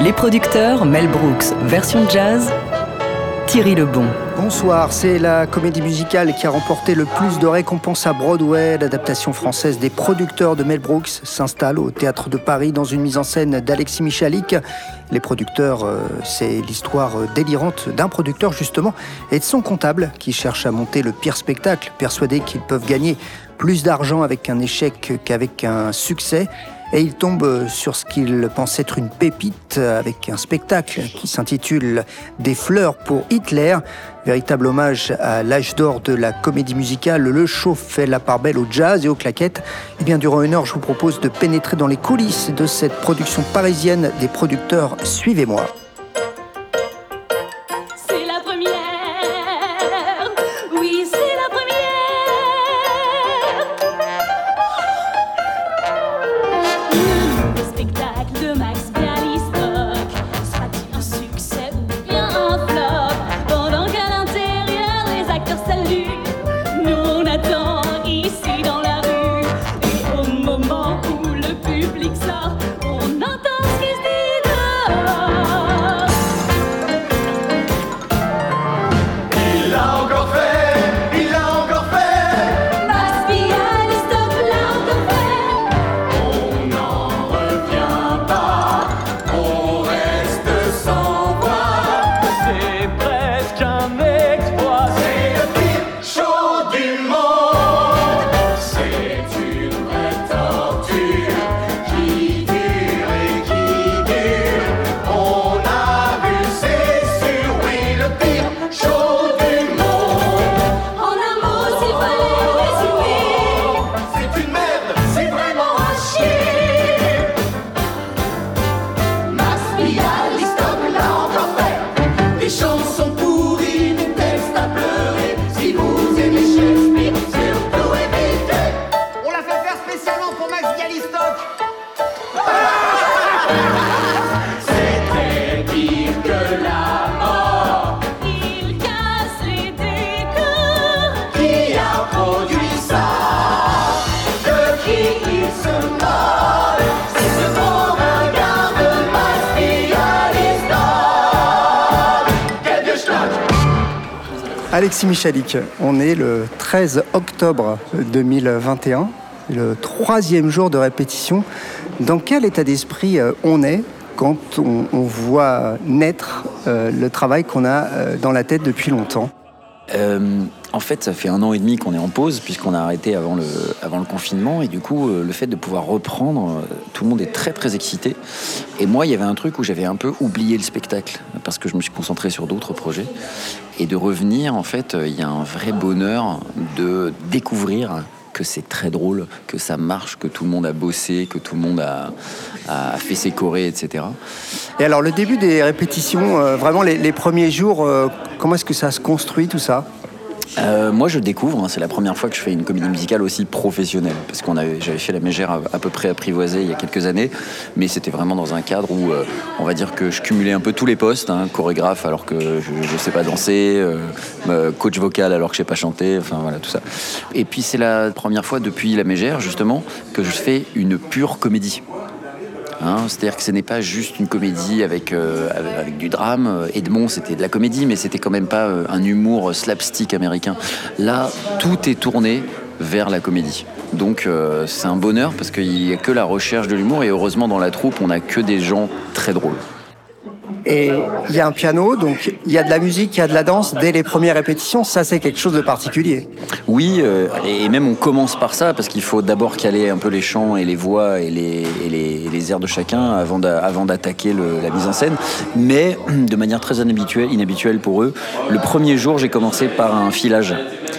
Les producteurs Mel Brooks, version jazz, Thierry Lebon. Bonsoir, c'est la comédie musicale qui a remporté le plus de récompenses à Broadway. L'adaptation française des producteurs de Mel Brooks s'installe au Théâtre de Paris dans une mise en scène d'Alexis Michalik. Les producteurs, euh, c'est l'histoire délirante d'un producteur justement et de son comptable qui cherche à monter le pire spectacle, persuadé qu'ils peuvent gagner plus d'argent avec un échec qu'avec un succès et il tombe sur ce qu'il pense être une pépite avec un spectacle qui s'intitule Des fleurs pour Hitler, véritable hommage à l'âge d'or de la comédie musicale. Le show fait la part belle au jazz et aux claquettes. Et bien durant une heure, je vous propose de pénétrer dans les coulisses de cette production parisienne des producteurs Suivez-moi. Alexis Michalik, on est le 13 octobre 2021, le troisième jour de répétition. Dans quel état d'esprit euh, on est quand on, voit naître euh, le travail qu'on a euh, dans la tête depuis longtemps? En fait, ça fait un an et demi qu'on est en pause, puisqu'on a arrêté avant le, avant le confinement. Et du coup, le fait de pouvoir reprendre, tout le monde est très très excité. Et moi, il y avait un truc où j'avais un peu oublié le spectacle, parce que je me suis concentré sur d'autres projets. Et de revenir, en fait, il y a un vrai bonheur de découvrir que c'est très drôle, que ça marche, que tout le monde a bossé, que tout le monde a, fait ses chorés, etc. Et alors le début des répétitions, euh, vraiment les, premiers jours, euh, comment est-ce que ça se construit tout ça? Euh, moi, je découvre. Hein, c'est la première fois que je fais une comédie musicale aussi professionnelle, parce qu'on avait, j'avais fait la mégère à, peu près apprivoisée il y a quelques années, mais c'était vraiment dans un cadre où, euh, on va dire que je cumulais un peu tous les postes, hein, chorégraphe alors que je, ne sais pas danser, euh, coach vocal alors que je sais pas chanter, enfin voilà tout ça. Et puis c'est la première fois depuis la mégère justement que je fais une pure comédie. Hein, c'est-à-dire que ce n'est pas juste une comédie avec, euh, avec, du drame. Edmond, c'était de la comédie, mais c'était quand même pas euh, un humour slapstick américain. Là, tout est tourné vers la comédie. Donc euh, c'est un bonheur parce qu'il n'y a que la recherche de l'humour et heureusement dans la troupe on n'a que des gens très drôles. Et il y a un piano, donc il y a de la musique, il y a de la danse dès les premières répétitions. Ça, c'est quelque chose de particulier. Oui, euh, et même on commence par ça parce qu'il faut d'abord caler un peu les chants et les voix et les, les, airs de chacun avant d'attaquer la mise en scène. Mais de manière très inhabituelle, inhabituelle pour eux, le premier jour, j'ai commencé par un filage.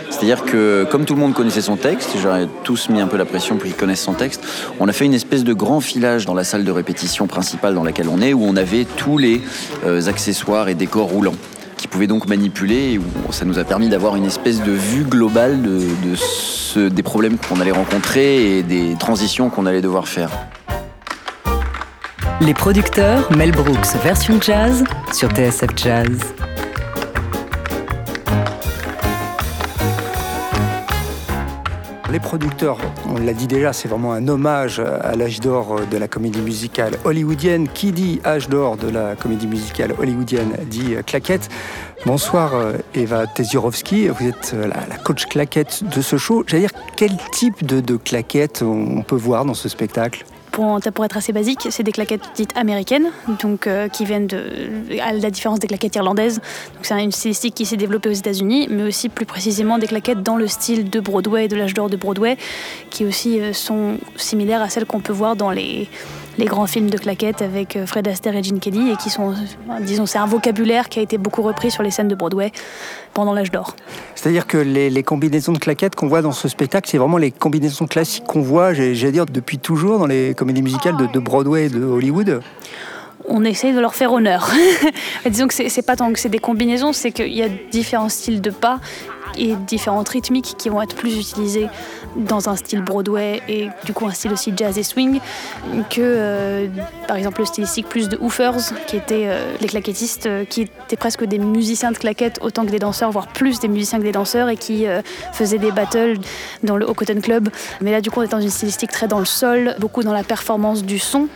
C'est-à-dire que comme tout le monde connaissait son texte, j'aurais tous mis un peu la pression pour qu'ils connaissent son texte, on a fait une espèce de grand filage dans la salle de répétition principale dans laquelle on est, où on avait tous les euh, accessoires et décors roulants qui pouvaient donc manipuler, ça nous a permis d'avoir une espèce de vue globale de, des problèmes qu'on allait rencontrer et des transitions qu'on allait devoir faire. Les producteurs Mel Brooks version jazz sur TSF Jazz. Les producteurs, on l'a dit déjà, c'est vraiment un hommage à l'âge d'or de la comédie musicale hollywoodienne. Qui dit âge d'or de la comédie musicale hollywoodienne dit claquette. Bonsoir Eva Teziorovski, vous êtes la, coach claquette de ce show. J'allais dire, quel type de claquette on peut voir dans ce spectacle? Pour, être assez basique, c'est des claquettes dites américaines, donc euh, qui viennent de, à la différence des claquettes irlandaises. Donc c'est une stylistique qui s'est développée aux États-Unis, mais aussi plus précisément des claquettes dans le style de Broadway, de l'âge d'or de Broadway, qui aussi euh, sont similaires à celles qu'on peut voir dans les les grands films de claquettes avec euh, Fred Astaire et Gene Kelly et qui sont, disons, c'est un vocabulaire qui a été beaucoup repris sur les scènes de Broadway pendant l'âge d'or. C'est-à-dire que les, combinaisons de claquettes qu'on voit dans ce spectacle, c'est vraiment les combinaisons classiques qu'on voit, j'allais dire, depuis toujours dans les comédies musicales de, de Broadway et de Hollywood on essaye de leur faire honneur. Disons que c'est pas tant que c'est des combinaisons, c'est qu'il y a différents styles de pas et différentes rythmiques qui vont être plus utilisées dans un style Broadway et du coup un style aussi jazz et swing que euh, par exemple le stylistique plus de Hoofers qui étaient euh, les claquettistes euh, qui étaient presque des musiciens de claquettes autant que des danseurs voire plus des musiciens que des danseurs et qui faisaient des battles dans le Cotton Club mais là du coup on est dans une stylistique très dans le sol beaucoup dans la performance du son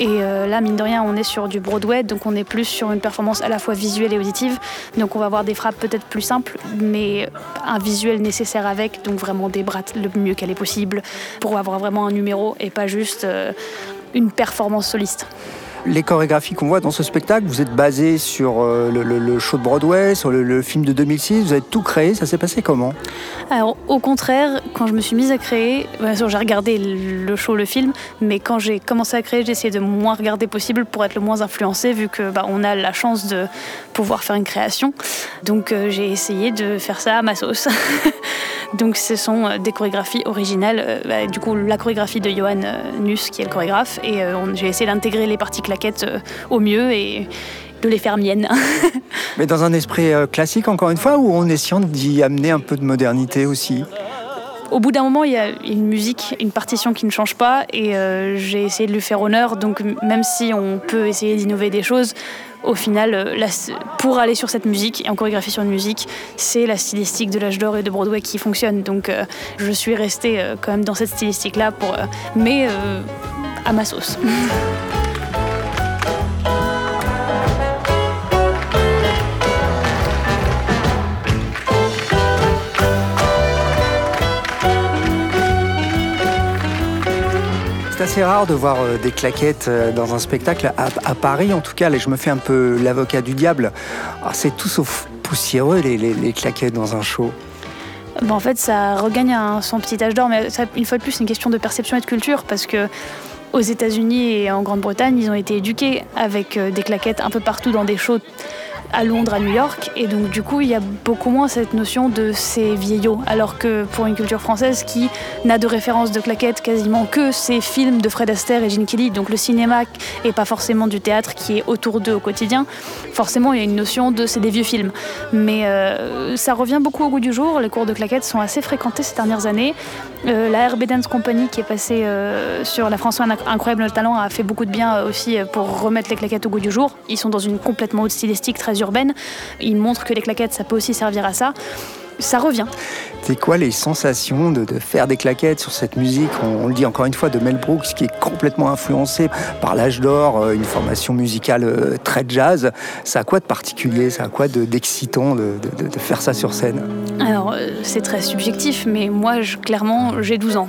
et là, mine de rien, on est sur du Broadway, donc on est plus sur une performance à la fois visuelle et auditive. Donc on va avoir des frappes peut-être plus simples, mais un visuel nécessaire avec, donc vraiment des bras le mieux qu'elle est possible pour avoir vraiment un numéro et pas juste euh, une performance soliste les chorégraphies qu'on voit dans ce spectacle, vous êtes basé sur euh, le, show de Broadway, sur le, film de 2006, vous avez tout créé, ça s'est passé comment? Alors au contraire, quand je me suis mise à créer, sûr j'ai regardé le show, le film, mais quand j'ai commencé à créer, j'ai essayé de moins regarder possible pour être le moins influencé, vu que bah, on a la chance de pouvoir faire une création. Donc euh, j'ai essayé de faire ça à ma sauce. Donc ce sont euh, des chorégraphies originales, bah, du coup la chorégraphie de Johan Nuss qui est le chorégraphe, et j'ai essayé d'intégrer les parties claquettes euh, au mieux et de les faire miennes. Mais dans un esprit euh, classique, encore une fois, ou en essayant d'y amener un peu de modernité aussi? Au bout d'un moment, il y a une musique, une partition qui ne change pas, et euh, j'ai essayé de lui faire honneur. Donc, même si on peut essayer d'innover des choses, au final, pour aller sur cette musique et en chorégraphie sur une musique, c'est la stylistique de l'âge d'or et de Broadway qui fonctionne. Donc, je suis restée quand même dans cette stylistique-là, pour, mais à ma sauce. C'est assez rare de voir euh, des claquettes euh, dans un spectacle, à, Paris en tout cas, là je me fais un peu l'avocat du diable. Ah, c'est tout sauf poussiéreux les, claquettes dans un show. En fait, ça regagne son petit âge d'or, mais une fois de plus, c'est une question de perception et de culture, parce que aux États-Unis et en Grande-Bretagne, ils ont été éduqués avec euh, des claquettes un peu partout dans des shows à Londres, à New York, et donc du coup il y a beaucoup moins cette notion de ces vieillots, alors que pour une culture française qui n'a de référence de claquettes quasiment que ces films de Fred Astaire et Gene Kelly, donc le cinéma et pas forcément du théâtre qui est autour d'eux au quotidien, forcément il y a une notion de c'est des vieux films. Mais euh, ça revient beaucoup au goût du jour, les cours de claquettes sont assez fréquentés ces dernières années. Euh, la RB Dance Company qui est passée euh, sur la France Incroyable Talent a fait beaucoup de bien aussi pour remettre les claquettes au goût du jour. Ils sont dans une complètement haute stylistique très urbaine. Il montre que les claquettes, ça peut aussi servir à ça. Ça revient. C'est quoi les sensations de, faire des claquettes sur cette musique? On, le dit encore une fois de Mel Brooks qui est complètement influencé par l'âge d'or, euh, une formation musicale euh, très jazz. Ça a quoi de particulier? Ça a quoi d'excitant de, de, faire ça sur scène? Alors euh, c'est très subjectif, mais moi je, clairement j'ai 12 ans.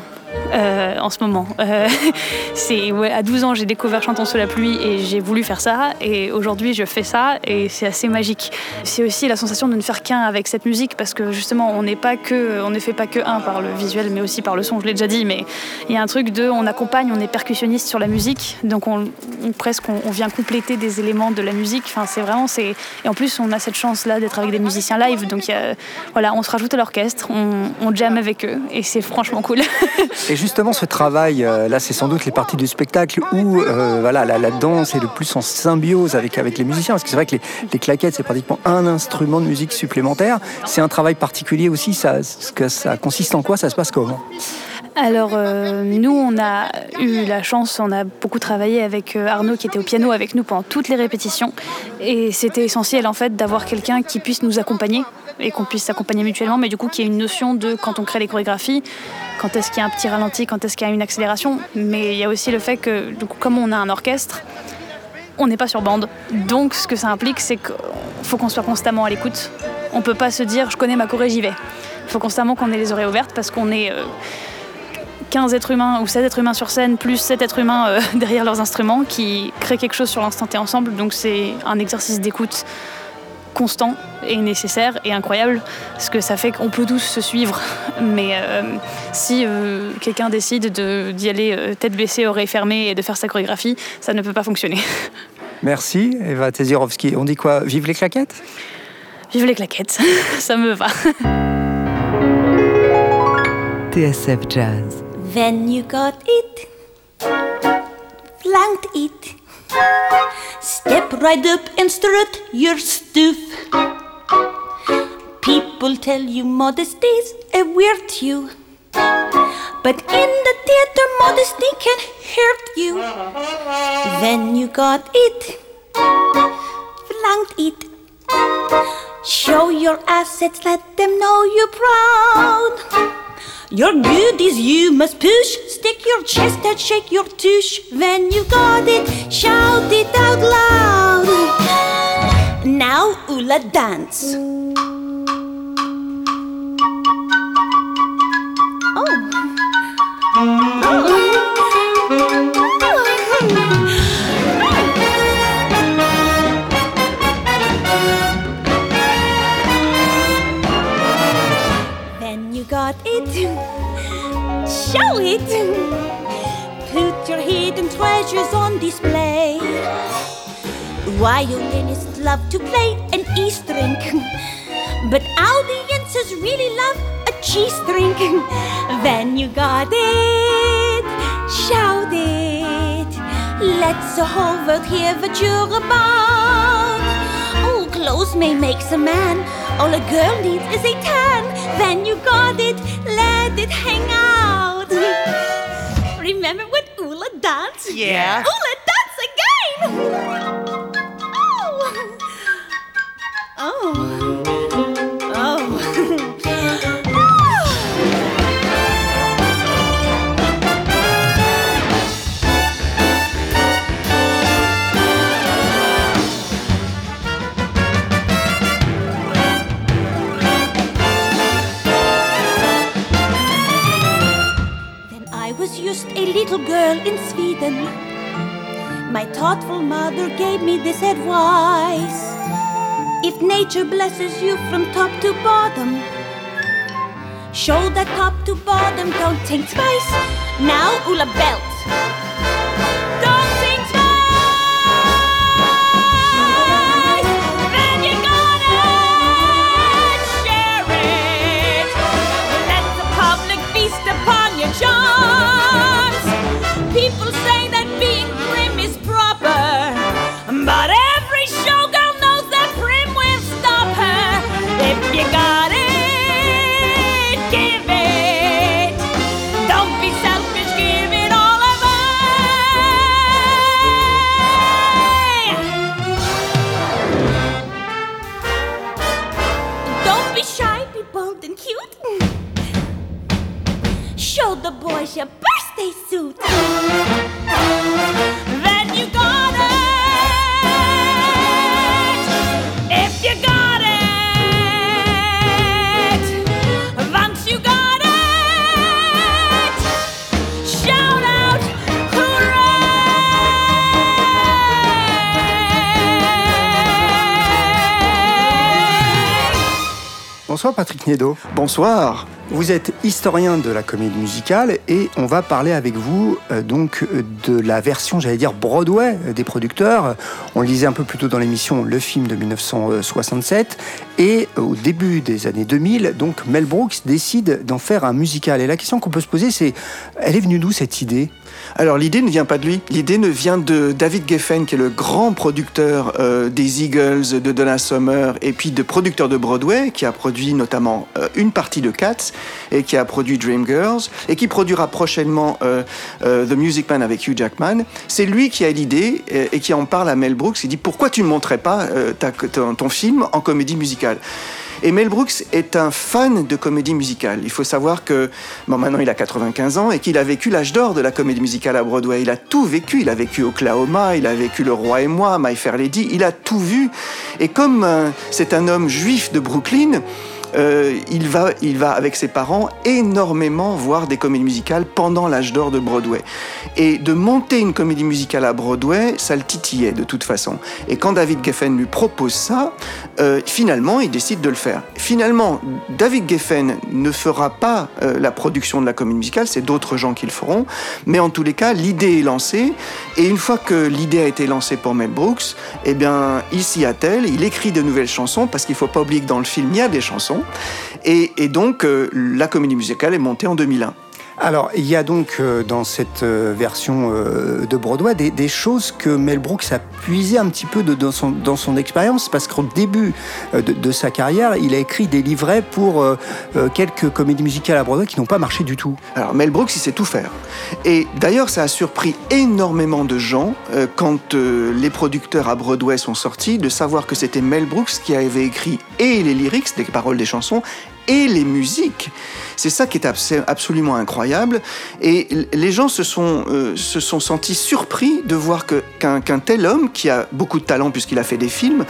Euh, en ce moment. Euh, à 12 ans, j'ai découvert Chantons sous la pluie et j'ai voulu faire ça. Et aujourd'hui, je fais ça et c'est assez magique. C'est aussi la sensation de ne faire qu'un avec cette musique parce que justement, on n'est pas que, on ne fait pas que un par le visuel, mais aussi par le son. Je l'ai déjà dit, mais il y a un truc de, on accompagne, on est percussionniste sur la musique, donc on, presque on, vient compléter des éléments de la musique. Enfin, c'est vraiment c'est et en plus, on a cette chance là d'être avec des musiciens live, donc voilà, on se rajoute à l'orchestre, on, on jam avec eux et c'est franchement cool. Et justement, ce travail, euh, là, c'est sans doute les parties du spectacle où euh, voilà, la, danse est le plus en symbiose avec, avec les musiciens. Parce que c'est vrai que les, claquettes, c'est pratiquement un instrument de musique supplémentaire. C'est un travail particulier aussi. Ça, ça consiste en quoi Ça se passe comment? Alors euh, nous, on a eu la chance, on a beaucoup travaillé avec Arnaud qui était au piano avec nous pendant toutes les répétitions. Et c'était essentiel en fait d'avoir quelqu'un qui puisse nous accompagner et qu'on puisse s'accompagner mutuellement, mais du coup qu'il y ait une notion de quand on crée les chorégraphies, quand est-ce qu'il y a un petit ralenti, quand est-ce qu'il y a une accélération. Mais il y a aussi le fait que, du comme on a un orchestre, on n'est pas sur bande. Donc ce que ça implique, c'est qu'il faut qu'on soit constamment à l'écoute. On peut pas se dire je connais ma choré, j'y vais. Il faut constamment qu'on ait les oreilles ouvertes parce qu'on est 15 êtres humains ou 16 êtres humains sur scène, plus 7 êtres humains euh, derrière leurs instruments qui créent quelque chose sur l'instant T ensemble. Donc c'est un exercice d'écoute constant et nécessaire et incroyable, parce que ça fait qu'on peut tous se suivre. Mais euh, si euh, quelqu'un décide d'y aller tête baissée, oreille fermée et de faire sa chorégraphie, ça ne peut pas fonctionner. Merci Eva Tezirovski. On dit quoi? Vive les claquettes? Vive les claquettes, ça me va. TSF Jazz. When you got it, flanked it, step right up and strut your stuff. People tell you modesty's a virtue, but in the theater, modesty can hurt you. When you got it, flanked it, show your assets, let them know you're proud. Your goodies you must push. Stick your chest out, shake your tush. When you got it, shout it out loud. Now, Ula, dance. Oh. Oh. Show it. Put your hidden treasures on display. Violinists love to play an E string, but audiences really love a G string. Then you got it. Shout it. Let's the whole world hear what you're about. Oh, clothes may make a man. All a girl needs is a tan. Then you got it, let it hang out. Remember when Ula danced? Yeah. Ula dance again! Little girl in Sweden. My thoughtful mother gave me this advice. If nature blesses you from top to bottom, show that top to bottom, don't think twice. Now, Ula Belt. Bonsoir Patrick Niedo. Bonsoir. Vous êtes historien de la comédie musicale et on va parler avec vous euh, donc de la version, j'allais dire Broadway euh, des producteurs. On le disait un peu plus tôt dans l'émission, le film de 1967 et au début des années 2000, donc Mel Brooks décide d'en faire un musical. Et la question qu'on peut se poser, c'est, elle est venue d'où cette idée? Alors l'idée ne vient pas de lui, l'idée ne vient de David Geffen qui est le grand producteur euh, des Eagles, de Donna Summer et puis de producteur de Broadway qui a produit notamment euh, une partie de Cats et qui a produit Dreamgirls et qui produira prochainement euh, The Music Man avec Hugh Jackman. C'est lui qui a l'idée et, qui en parle à Mel Brooks. Il dit pourquoi tu ne montrais pas ton film en comédie musicale? Et Mel Brooks est un fan de comédie musicale. Il faut savoir que bon, maintenant il a 95 ans et qu'il a vécu l'âge d'or de la comédie musicale à Broadway. Il a tout vécu. Il a vécu Oklahoma, il a vécu Le Roi et moi, My Fair Lady. Il a tout vu. Et comme euh, c'est un homme juif de Brooklyn, euh, il, va, il va avec ses parents énormément voir des comédies musicales pendant l'âge d'or de Broadway. Et de monter une comédie musicale à Broadway, ça le titillait de toute façon. Et quand David Geffen lui propose ça, euh, finalement, il décide de le faire. Finalement, David Geffen ne fera pas euh, la production de la comédie musicale, c'est d'autres gens qui le feront. Mais en tous les cas, l'idée est lancée. Et une fois que l'idée a été lancée pour Mel Brooks, eh bien, il s'y attelle, il écrit de nouvelles chansons, parce qu'il ne faut pas oublier que dans le film, il y a des chansons. Et, donc, euh, la comédie musicale est montée en 2001. Alors, il y a donc euh, dans cette euh, version de Broadway des, choses que Mel Brooks a puisé un petit peu dans son, dans son expérience, parce qu'au début de, sa carrière, il a écrit des livrets pour quelques comédies musicales à Broadway qui n'ont pas marché du tout. Alors, Mel Brooks, il sait tout faire. Et d'ailleurs, ça a surpris énormément de gens quand les producteurs à Broadway sont sortis de savoir que c'était Mel Brooks qui avait écrit et les lyrics, des paroles des chansons, et les musiques. C'est ça qui est absolument incroyable. Et les gens se sont, euh, se sont sentis surpris de voir qu'un tel homme, qui a beaucoup de talent puisqu'il a fait des films,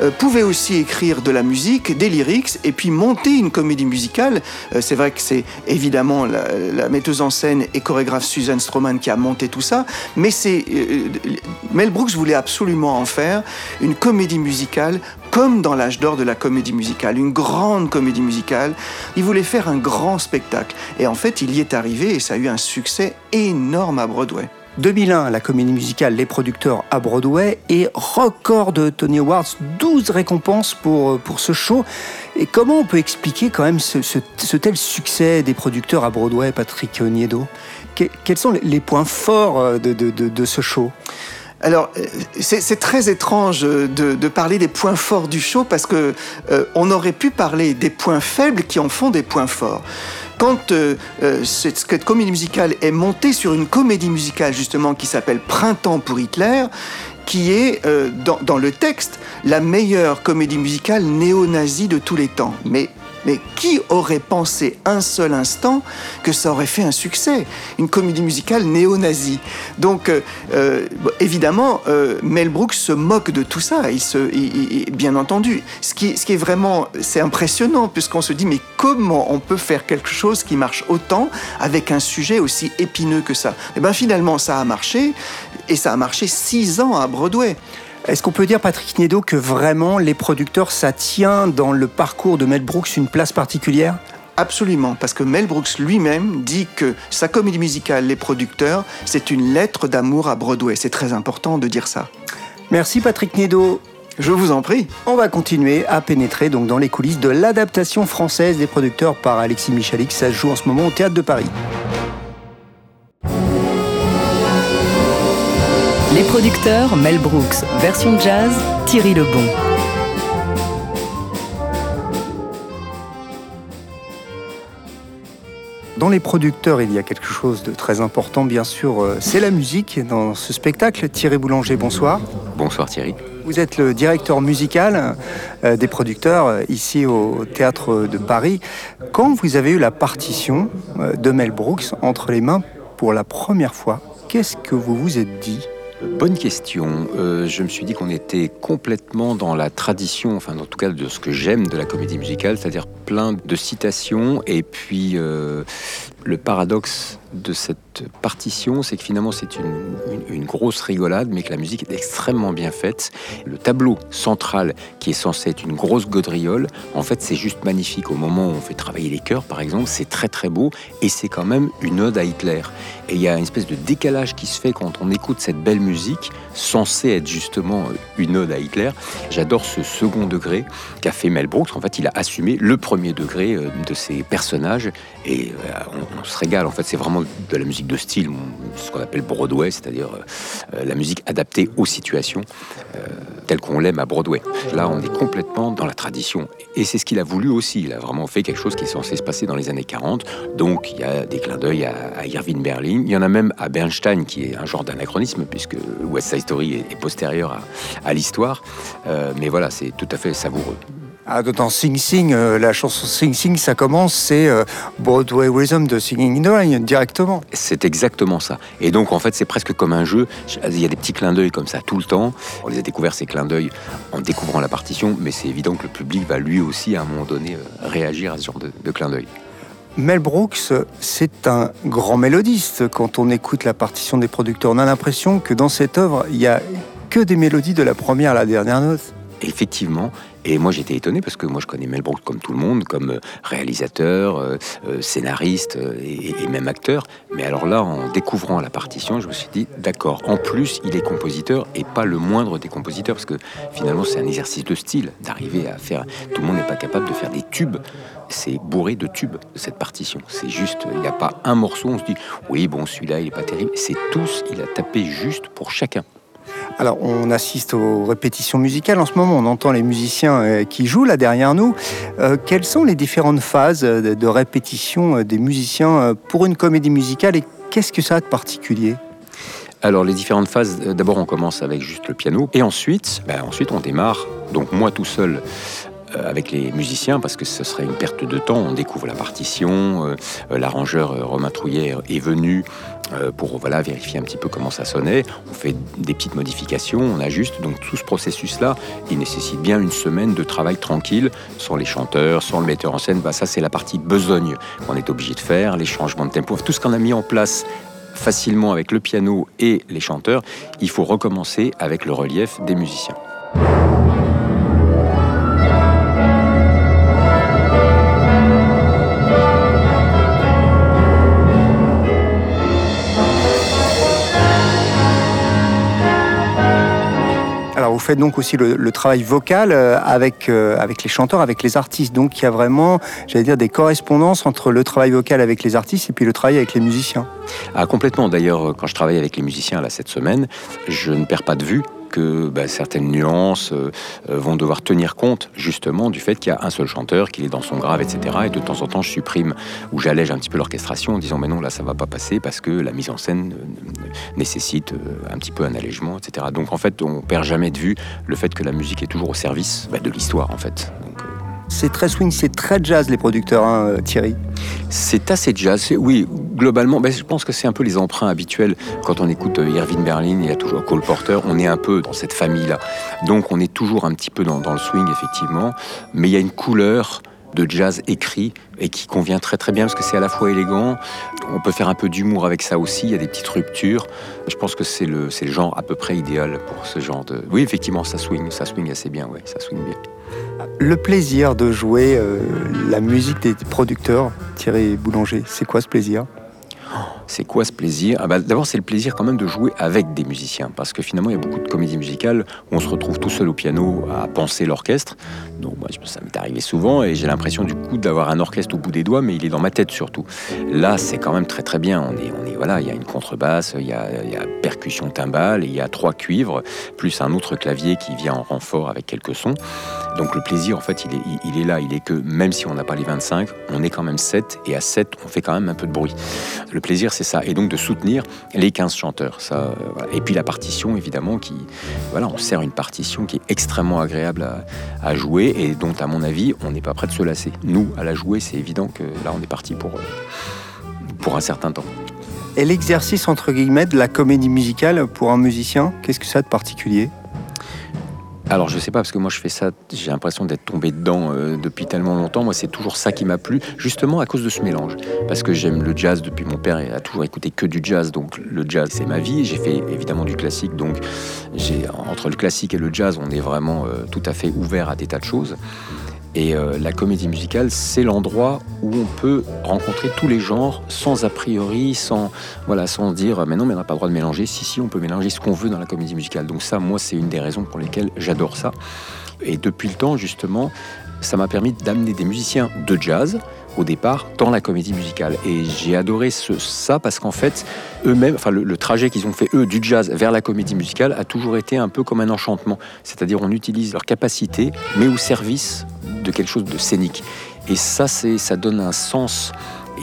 euh, pouvait aussi écrire de la musique, des lyrics, et puis monter une comédie musicale. Euh, c'est vrai que c'est évidemment la, metteuse en scène et chorégraphe Susan Stroman qui a monté tout ça, mais Mel Brooks voulait absolument en faire une comédie musicale comme dans l'âge d'or de la comédie musicale, une grande comédie musicale. Il voulait faire un grand spectacle. Et en fait, il y est arrivé et ça a eu un succès énorme à Broadway. 2001, la comédie musicale Les Producteurs à Broadway et record de Tony Awards, 12 récompenses pour, pour ce show. Et comment on peut expliquer quand même ce, tel succès des producteurs à Broadway, Patrick Niedo? Quels sont les points forts de, de, de ce show? Alors, euh, c'est très étrange de, parler des points forts du show parce que euh, on aurait pu parler des points faibles qui en font des points forts. Quand euh, cette, comédie musicale est montée sur une comédie musicale justement qui s'appelle Printemps pour Hitler, qui est dans, dans, le texte la meilleure comédie musicale néo-nazie de tous les temps. Mais mais qui aurait pensé un seul instant que ça aurait fait un succès Une comédie musicale néo-nazie? Donc, euh, euh, évidemment, euh, Mel Brooks se moque de tout ça. Il se, bien entendu. Ce qui, ce qui est vraiment, c'est impressionnant, puisqu'on se dit, mais comment on peut faire quelque chose qui marche autant avec un sujet aussi épineux que ça? Eh bien finalement, ça a marché, et ça a marché six ans à Broadway. Est-ce qu'on peut dire, Patrick Nedo, que vraiment les producteurs, ça tient dans le parcours de Mel Brooks une place particulière? Absolument, parce que Mel Brooks lui-même dit que sa comédie musicale Les producteurs, c'est une lettre d'amour à Broadway. C'est très important de dire ça. Merci Patrick Nedo. Je vous en prie. On va continuer à pénétrer donc dans les coulisses de l'adaptation française des producteurs par Alexis Michalik. Ça se joue en ce moment au Théâtre de Paris. Les producteurs Mel Brooks, version jazz, Thierry Lebon. Dans les producteurs, il y a quelque chose de très important, bien sûr, euh, c'est la musique dans ce spectacle. Thierry Boulanger, bonsoir. Bonsoir Thierry. Vous êtes le directeur musical euh, des producteurs euh, ici au Théâtre de Paris. Quand vous avez eu la partition de Mel Brooks entre les mains pour la première fois, qu'est-ce que vous vous êtes dit? Bonne question. Euh, je me suis dit qu'on était complètement dans la tradition, enfin en tout cas de ce que j'aime de la comédie musicale, c'est-à-dire plein de citations et puis euh, le paradoxe de cette partition, c'est que finalement c'est une, grosse rigolade, mais que la musique est extrêmement bien faite. Le tableau central, qui est censé être une grosse gaudriole, en fait c'est juste magnifique. Au moment où on fait travailler les chœurs, par exemple, c'est très très beau, et c'est quand même une ode à Hitler. Et il y a une espèce de décalage qui se fait quand on écoute cette belle musique, censée être justement une ode à Hitler. J'adore ce second degré qu'a fait Mel Brooks. En fait, il a assumé le premier degré euh, de ses personnages, et euh, on, se régale. En fait, c'est vraiment de la musique de style, ce qu'on appelle Broadway, c'est-à-dire euh, la musique adaptée aux situations telles qu'on l'aime à Broadway. Là, on est complètement dans la tradition. Et c'est ce qu'il a voulu aussi. Il a vraiment fait quelque chose qui est censé se passer dans les années 40. Donc, il y a des clins d'œil à, Irving Berlin. Il y en a même à Bernstein, qui est un genre d'anachronisme, puisque West Side Story est, postérieur à, l'histoire. mais voilà, c'est tout à fait savoureux. Ah, dans Sing Sing, euh, la chanson Sing Sing, ça commence, c'est euh, Broadway Rhythm de Singing in the Rain directement. C'est exactement ça. Et donc en fait c'est presque comme un jeu. Il y a des petits clins d'œil comme ça tout le temps. On les a découverts ces clins d'œil en découvrant la partition, mais c'est évident que le public va lui aussi à un moment donné euh, réagir à ce genre de, de clin d'œil. Mel Brooks, c'est un grand mélodiste. Quand on écoute la partition des producteurs, on a l'impression que dans cette œuvre, il y a que des mélodies de la première à la dernière note. Effectivement, et moi j'étais étonné parce que moi je connais Mel Brooks comme tout le monde, comme euh, réalisateur, euh, euh, scénariste et, et même acteur. Mais alors là, en découvrant la partition, je me suis dit, d'accord, en plus il est compositeur et pas le moindre des compositeurs parce que finalement c'est un exercice de style d'arriver à faire. Tout le monde n'est pas capable de faire des tubes. C'est bourré de tubes cette partition. C'est juste, il n'y a pas un morceau, on se dit, oui bon celui-là il est pas terrible. C'est tous, il a tapé juste pour chacun. Alors, on assiste aux répétitions musicales en ce moment. On entend les musiciens euh, qui jouent là derrière nous. Euh, quelles sont les différentes phases de, de répétition euh, des musiciens euh, pour une comédie musicale et qu'est-ce que ça a de particulier? Alors les différentes phases, euh, d'abord on commence avec juste le piano et ensuite, ben, ensuite on démarre, donc moi tout seul euh, avec les musiciens parce que ce serait une perte de temps. On découvre la partition, euh, euh, l'arrangeur euh, Romain Trouillet est venu euh, pour voilà, vérifier un petit peu comment ça sonnait. On fait des petites modifications, on ajuste. Donc tout ce processus-là, il nécessite bien une semaine de travail tranquille, sans les chanteurs, sans le metteur en scène. Bah, ça c'est la partie besogne qu'on est obligé de faire, les changements de tempo, tout ce qu'on a mis en place facilement avec le piano et les chanteurs, il faut recommencer avec le relief des musiciens. Faites donc aussi le, le travail vocal euh, avec, euh, avec les chanteurs, avec les artistes. Donc, il y a vraiment, j'allais dire, des correspondances entre le travail vocal avec les artistes et puis le travail avec les musiciens. Ah, complètement. D'ailleurs, quand je travaille avec les musiciens là, cette semaine, je ne perds pas de vue que bah, certaines nuances euh, euh, vont devoir tenir compte justement du fait qu'il y a un seul chanteur, qu'il est dans son grave, etc. Et de temps en temps, je supprime ou j'allège un petit peu l'orchestration en disant mais non, là, ça va pas passer parce que la mise en scène euh, nécessite un petit peu un allègement, etc. Donc en fait, on perd jamais de vue le fait que la musique est toujours au service bah, de l'histoire, en fait. C'est très swing, c'est très jazz, les producteurs, hein, Thierry. C'est assez jazz. Oui, globalement, ben, je pense que c'est un peu les emprunts habituels. Quand on écoute euh, Irving Berlin, il y a toujours Cole Porter, on est un peu dans cette famille-là. Donc on est toujours un petit peu dans, le swing, effectivement. Mais il y a une couleur de jazz écrit et qui convient très très bien parce que c'est à la fois élégant, on peut faire un peu d'humour avec ça aussi, il y a des petites ruptures. Je pense que c'est le, c'est le genre à peu près idéal pour ce genre de... Oui, effectivement, ça swing, ça swing assez bien, ouais, ça swing bien. Le plaisir de jouer euh, la musique des producteurs, Thierry Boulanger, c'est quoi ce plaisir? C'est quoi ce plaisir? Ah bah, D'abord, c'est le plaisir quand même de jouer avec des musiciens, parce que finalement, il y a beaucoup de comédies musicales où on se retrouve tout seul au piano à penser l'orchestre. Donc, moi, ça m'est arrivé souvent, et j'ai l'impression du coup d'avoir un orchestre au bout des doigts, mais il est dans ma tête surtout. Là, c'est quand même très très bien. On est, on voilà, il y a une contrebasse, il y a, percussion timbale, il y a trois cuivres, plus un autre clavier qui vient en renfort avec quelques sons. Donc le plaisir, en fait, il est, là. Il est que même si on n'a pas les 25, on est quand même 7, et à 7, on fait quand même un peu de bruit. Plaisir, c'est ça. Et donc de soutenir les 15 chanteurs. Ça. Et puis la partition, évidemment, qui. Voilà, on sert une partition qui est extrêmement agréable à, à jouer et dont, à mon avis, on n'est pas prêt de se lasser. Nous, à la jouer, c'est évident que là, on est parti pour, euh, pour un certain temps. Et l'exercice, entre guillemets, de la comédie musicale pour un musicien, qu'est-ce que ça a de particulier? Alors je sais pas parce que moi je fais ça, j'ai l'impression d'être tombé dedans euh, depuis tellement longtemps. Moi c'est toujours ça qui m'a plu, justement à cause de ce mélange. Parce que j'aime le jazz depuis mon père, a toujours écouté que du jazz, donc le jazz c'est ma vie. J'ai fait évidemment du classique, donc entre le classique et le jazz, on est vraiment euh, tout à fait ouvert à des tas de choses. Et euh, la comédie musicale, c'est l'endroit où on peut rencontrer tous les genres sans a priori, sans voilà, sans dire mais non, mais on n'a pas le droit de mélanger. Si si, on peut mélanger ce qu'on veut dans la comédie musicale. Donc ça, moi, c'est une des raisons pour lesquelles j'adore ça. Et depuis le temps, justement, ça m'a permis d'amener des musiciens de jazz au départ dans la comédie musicale. Et j'ai adoré ce- ça parce qu'en fait, eux-mêmes, enfin le, le trajet qu'ils ont fait eux du jazz vers la comédie musicale a toujours été un peu comme un enchantement. C'est-à-dire on utilise leur capacité, mais au service de quelque chose de scénique. Et ça, c'est, ça donne un sens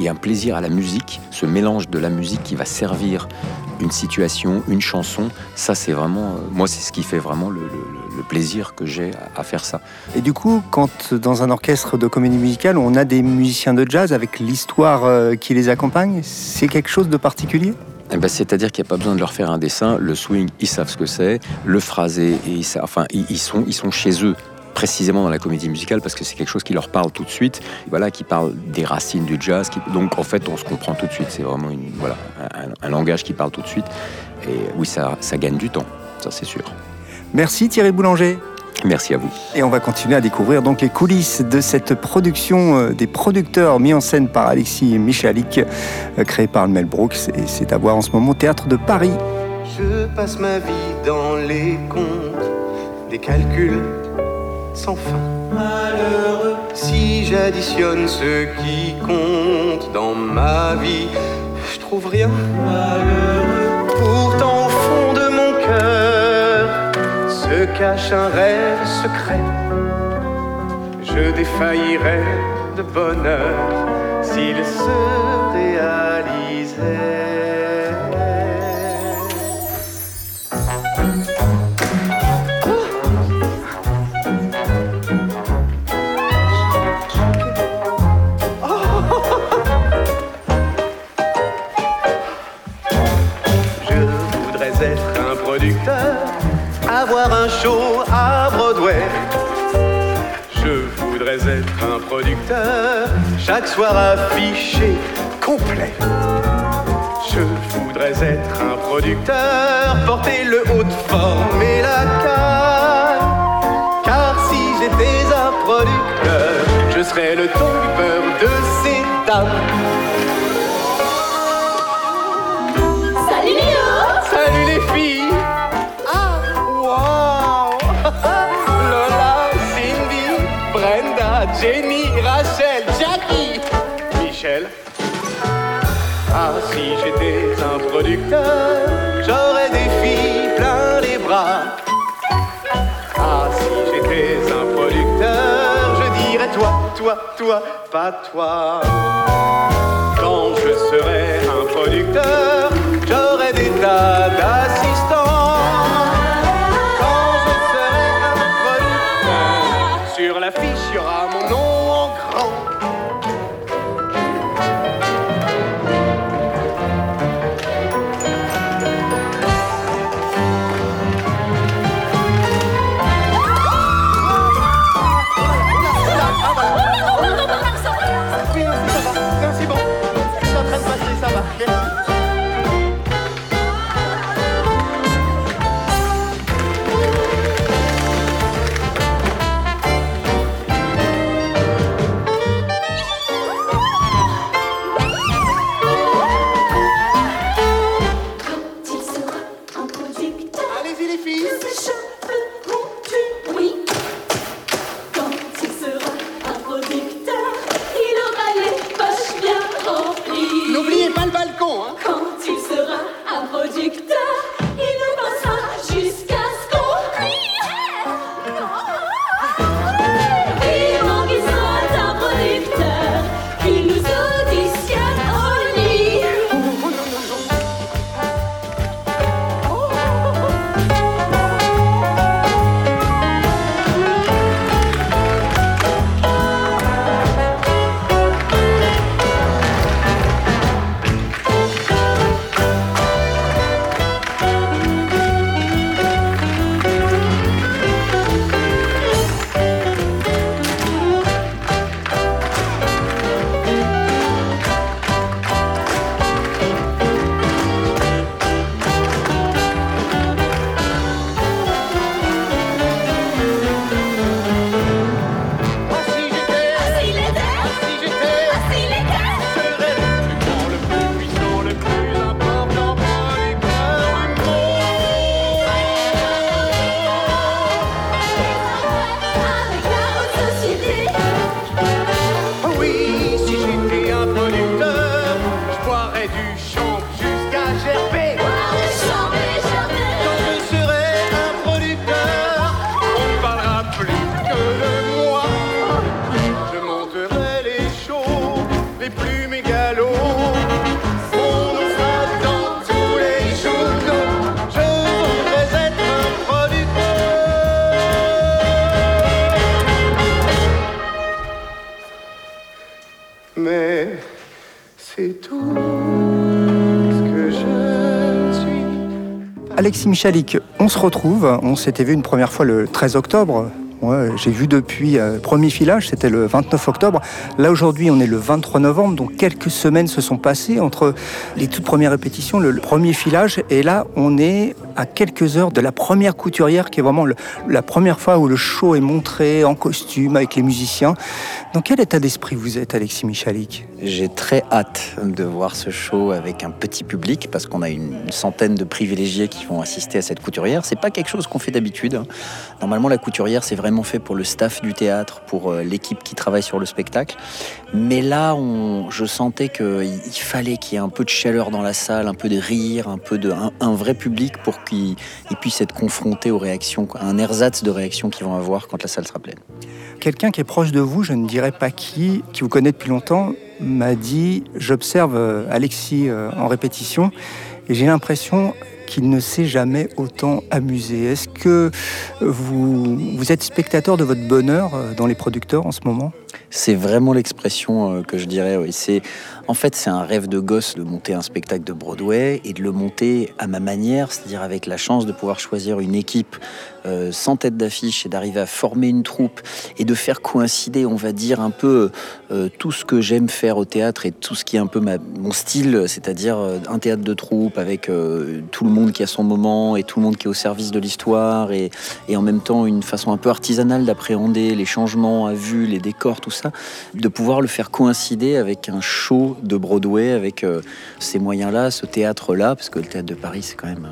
et un plaisir à la musique, ce mélange de la musique qui va servir une situation, une chanson. Ça, c'est vraiment, euh, moi, c'est ce qui fait vraiment le, le- le plaisir que j'ai à, à faire ça. Et du coup, quand dans un orchestre de comédie musicale, on a des musiciens de jazz avec l'histoire euh, qui les accompagne, c'est quelque chose de particulier? Eh ben, C'est-à-dire qu'il n'y a pas besoin de leur faire un dessin. Le swing, ils savent ce que c'est. Le phrasé, et ils enfin, ils, ils sont, ils sont chez eux précisément dans la comédie musicale parce que c'est quelque chose qui leur parle tout de suite, voilà, qui parle des racines du jazz. qui- donc en fait, on se comprend tout de suite. C'est vraiment une, voilà, un, un langage qui parle tout de suite. Et oui, ça, ça gagne du temps, ça c'est sûr. Merci Thierry Boulanger. Merci à vous. Et on va continuer à découvrir donc les coulisses de cette production euh, des producteurs mis en scène par Alexis Michalik, euh, créée par le Mel Brooks. Et c'est à voir en ce moment au Théâtre de Paris. Je passe ma vie dans les comptes, des calculs sans fin. Malheureux, si j'additionne ce qui compte dans ma vie, je trouve rien. Malheureux, pourtant au fond de mon cœur se cache un rêve secret. Je défaillirais de bonheur s'il se réalisait. Chaque soir affiché complet. Je voudrais être un producteur, porter le haut de forme et la canne. Car si j'étais un producteur, je serais le tombeur de ces dames. Salut Léo Salut les filles Ah, wow Lola, Cindy, Brenda, Jenny, Rachel, Jackie, Michel. Ah, si j'étais un producteur, j'aurais des filles plein les bras. Ah, si j'étais un producteur, je dirais toi, toi, toi, pas toi. Quand je serais un producteur, j'aurais des tas d'assistants. Alexis Michalik, on se retrouve. On s'était vu une première fois le 13 octobre j'ai vu depuis euh, premier filage, c'était le 29 octobre. Là aujourd'hui, on est le 23 novembre, donc quelques semaines se sont passées entre les toutes premières répétitions, le, premier filage, et là on est à quelques heures de la première couturière, qui est vraiment la première fois où le show est montré en costume avec les musiciens. Dans quel état d'esprit vous êtes, Alexis Michalik? J'ai très hâte de voir ce show avec un petit public, parce qu'on a une centaine de privilégiés qui vont assister à cette couturière. C'est pas quelque chose qu'on fait d'habitude. Hein. Normalement, la couturière, c'est vraiment fait pour le staff du théâtre, pour euh, l'équipe qui travaille sur le spectacle. Mais là, je sentais qu'il fallait qu'il y ait un peu de chaleur dans la salle, un peu de rire, un peu de un, vrai public pour qu'il puisse être confronté aux réactions, un ersatz de réactions qu'ils vont avoir quand la salle sera pleine. Quelqu'un qui est proche de vous, je ne dirais pas qui, qui vous connaît depuis longtemps, m'a dit j'observe euh, Alexis euh, en répétition et j'ai l'impression qu'il ne s'est jamais autant amusé. Est-ce que vous, vous êtes spectateur de votre bonheur euh, dans les producteurs en ce moment? C'est vraiment l'expression que je dirais. Oui. C'est en fait, c'est un rêve de gosse de monter un spectacle de Broadway et de le monter à ma manière, c'est-à-dire avec la chance de pouvoir choisir une équipe euh, sans tête d'affiche et d'arriver à former une troupe et de faire coïncider, on va dire, un peu euh, tout ce que j'aime faire au théâtre et tout ce qui est un peu mon style, c'est-à-dire euh, un théâtre de troupe avec tout le monde qui a son moment et tout le monde qui est au service de l'histoire et en même temps une façon un peu artisanale d'appréhender les changements à vue, les décors, tout ça, de pouvoir le faire coïncider avec un show de Broadway avec euh, ces moyens-là, ce théâtre-là, parce que le théâtre de Paris, c'est quand même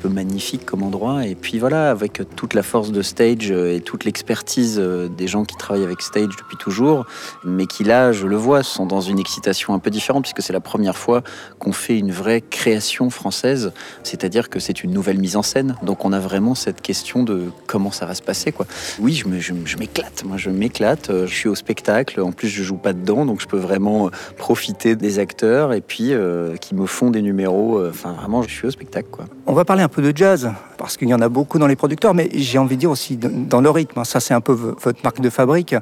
peu magnifique comme endroit. Et puis voilà, avec toute la force de stage euh, et toute l'expertise euh, des gens qui travaillent avec stage depuis toujours, mais qui là, je le vois, sont dans une excitation un peu différente, puisque c'est la première fois qu'on fait une vraie création française, c'est-à-dire que c'est une nouvelle mise en scène. Donc on a vraiment cette question de comment ça va se passer. Quoi. Oui, je, m'éclate, moi je m'éclate, euh, je suis au spectacle, en plus je joue pas dedans, donc je peux vraiment profiter des acteurs et puis qui me font des numéros. Enfin vraiment, je suis au spectacle. Quoi. On va parler un peu de jazz, parce qu'il y en a beaucoup dans les producteurs, mais j'ai envie de dire aussi dans le rythme. Ça, c'est un peu votre marque de fabrique.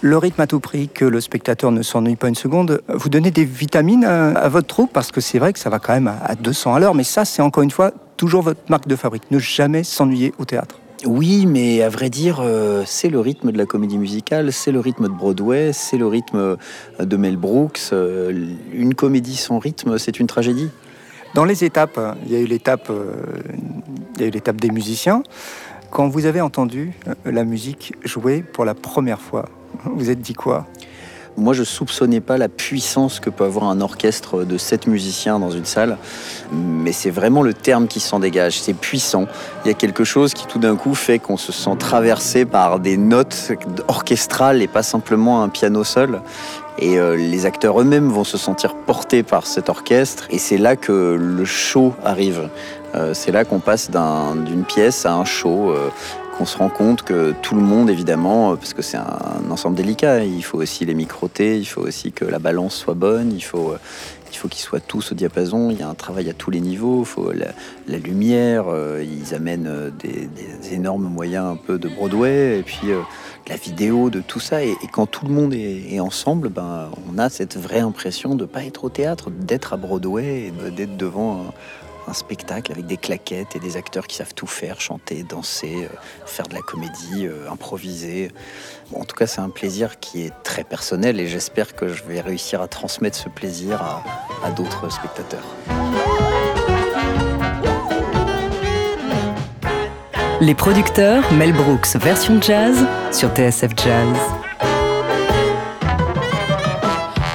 Le rythme à tout prix, que le spectateur ne s'ennuie pas une seconde. Vous donnez des vitamines à, votre troupe, parce que c'est vrai que ça va quand même à 200 à l'heure, mais ça, c'est encore une fois toujours votre marque de fabrique. Ne jamais s'ennuyer au théâtre. Oui, mais à vrai dire, euh, c'est le rythme de la comédie musicale, c'est le rythme de Broadway, c'est le rythme euh, de Mel Brooks. Euh, une comédie sans rythme, c'est une tragédie. Dans les étapes, il y a eu l'étape, euh, il y a eu l'étape des musiciens. Quand vous avez entendu euh, la musique jouer pour la première fois, vous êtes dit quoi? Moi, je soupçonnais pas la puissance que peut avoir un orchestre de sept musiciens dans une salle, mais c'est vraiment le terme qui s'en dégage. C'est puissant. Il y a quelque chose qui tout d'un coup fait qu'on se sent traversé par des notes orchestrales et pas simplement un piano seul. Et euh, les acteurs eux-mêmes vont se sentir portés par cet orchestre. Et c'est là que le show arrive. Euh, c'est là qu'on passe d'une pièce à un show. Euh, qu'on se rend compte que tout le monde, évidemment, parce que c'est un ensemble délicat, il faut aussi les microter, il faut aussi que la balance soit bonne, il faut, il faut qu'ils soient tous au diapason. Il y a un travail à tous les niveaux. Il faut la, lumière. ils amènent des, énormes moyens un peu de Broadway. Et puis la vidéo, de tout ça. Et, quand tout le monde est, ensemble, ben, on a cette vraie impression de pas être au théâtre, d'être à Broadway d'être devant un, spectacle avec des claquettes et des acteurs qui savent tout faire, chanter, danser, euh, faire de la comédie, euh, improviser. en tout cas, c'est un plaisir qui est très personnel et j'espère que je vais réussir à transmettre ce plaisir à d'autres spectateurs. Les producteurs Mel Brooks version jazz sur TSF Jazz.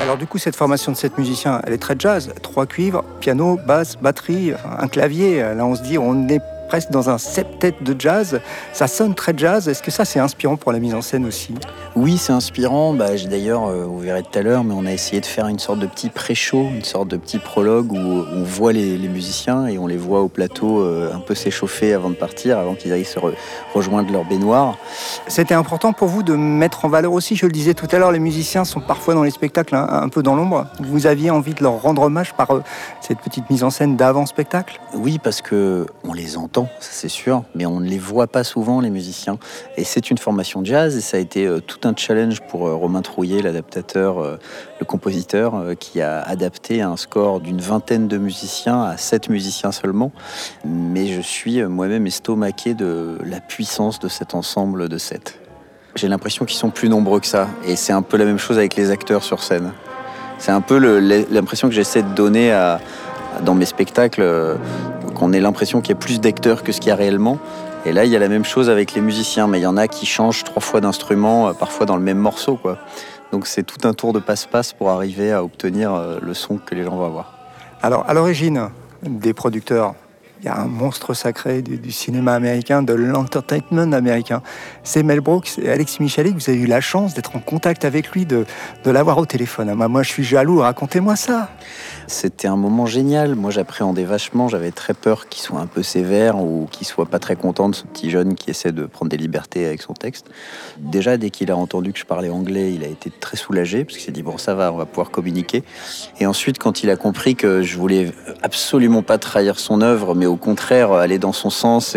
Alors du coup, cette formation de sept musiciens, elle est très jazz. Trois cuivres, piano, basse, batterie, un clavier. Là, on se dit, on est presque dans un septet de jazz. Ça sonne très jazz. Est-ce que ça, c'est inspirant pour la mise en scène aussi? Oui, c'est inspirant. Bah, D'ailleurs, euh, vous verrez tout à l'heure, mais on a essayé de faire une sorte de petit pré-show, une sorte de petit prologue où on voit les, musiciens et on les voit au plateau euh, un peu s'échauffer avant de partir, avant qu'ils aillent se rejoindre leur baignoire. C'était important pour vous de mettre en valeur aussi, je le disais tout à l'heure, les musiciens sont parfois dans les spectacles un, peu dans l'ombre. Vous aviez envie de leur rendre hommage par euh, cette petite mise en scène d'avant-spectacle? Oui, parce que on les entend ça c'est sûr, mais on ne les voit pas souvent, les musiciens. Et c'est une formation jazz, et ça a été euh, tout un challenge pour euh, Romain Trouillet, l'adaptateur, euh, le compositeur, qui a adapté un score d'une vingtaine de musiciens à sept musiciens seulement. Mais je suis moi-même estomaqué de la puissance de cet ensemble de sept. J'ai l'impression qu'ils sont plus nombreux que ça, et c'est un peu la même chose avec les acteurs sur scène. C'est un peu l'impression que j'essaie de donner dans mes spectacles, qu'on ait l'impression qu'il y a plus d'acteurs que ce qu'il y a réellement. Et là, il y a la même chose avec les musiciens, mais il y en a qui changent trois fois d'instrument, euh, parfois dans le même morceau. Quoi. Donc c'est tout un tour de passe-passe pour arriver à obtenir euh, le son que les gens vont avoir. Alors, à l'origine des producteurs, il y a un monstre sacré du, cinéma américain, de l'entertainment américain. C'est Mel Brooks et Alexis Michalik. Vous avez eu la chance d'être en contact avec lui, de, l'avoir au téléphone. Moi, je suis jaloux. Racontez-moi ça. C'était un moment génial. Moi, j'appréhendais vachement. J'avais très peur qu'il soit un peu sévère ou qu'il soit pas très content de ce petit jeune qui essaie de prendre des libertés avec son texte. Déjà, dès qu'il a entendu que je parlais anglais, il a été très soulagé parce qu'il s'est dit bon, ça va, on va pouvoir communiquer. Et ensuite, quand il a compris que je voulais absolument pas trahir son œuvre, au contraire aller dans son sens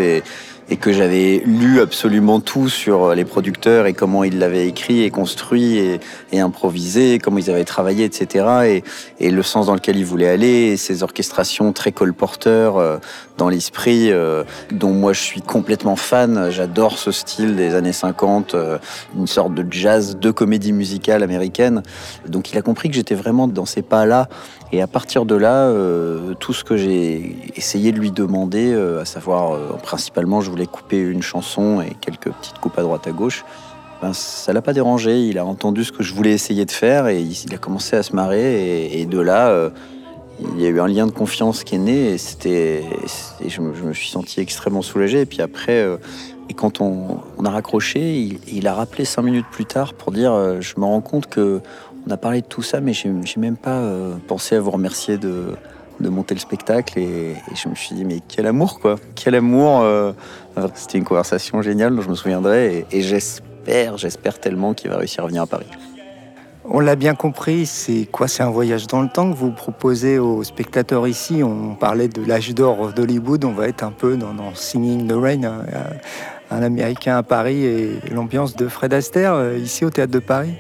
et que j'avais lu absolument tout sur les producteurs et comment ils l'avaient écrit et construit et, improvisé, comment ils avaient travaillé, etc. Et, le sens dans lequel ils voulaient aller, et ces orchestrations très colporteurs euh, dans l'esprit, euh, dont moi je suis complètement fan. J'adore ce style des années 50, euh, une sorte de jazz de comédie musicale américaine. Donc il a compris que j'étais vraiment dans ces pas-là. Et à partir de là, euh, tout ce que j'ai essayé de lui demander, euh, à savoir euh, principalement, je voulais couper une chanson et quelques petites coupes à droite à gauche. Ben, ça l'a pas dérangé. Il a entendu ce que je voulais essayer de faire et il, a commencé à se marrer. Et, de là, il y a eu un lien de confiance qui est né et c'était, je, me, suis senti extrêmement soulagé. Et puis après, et quand on, a raccroché, il, a rappelé cinq minutes plus tard pour dire, je me rends compte que on a parlé de tout ça, mais j'ai même pas euh, pensé à vous remercier de, monter le spectacle. Et, je me suis dit, mais quel amour, quoi. Quel amour. euh. C'était une conversation géniale dont je me souviendrai. Et, j'espère, j'espère tellement qu'il va réussir à venir à Paris. On l'a bien compris, c'est quoi? C'est un voyage dans le temps que vous proposez aux spectateurs ici. On parlait de l'âge d'or d'Hollywood, on va être un peu dans, Singing in the Rain, un, un Américain à Paris et l'ambiance de Fred Astaire euh, ici au Théâtre de Paris.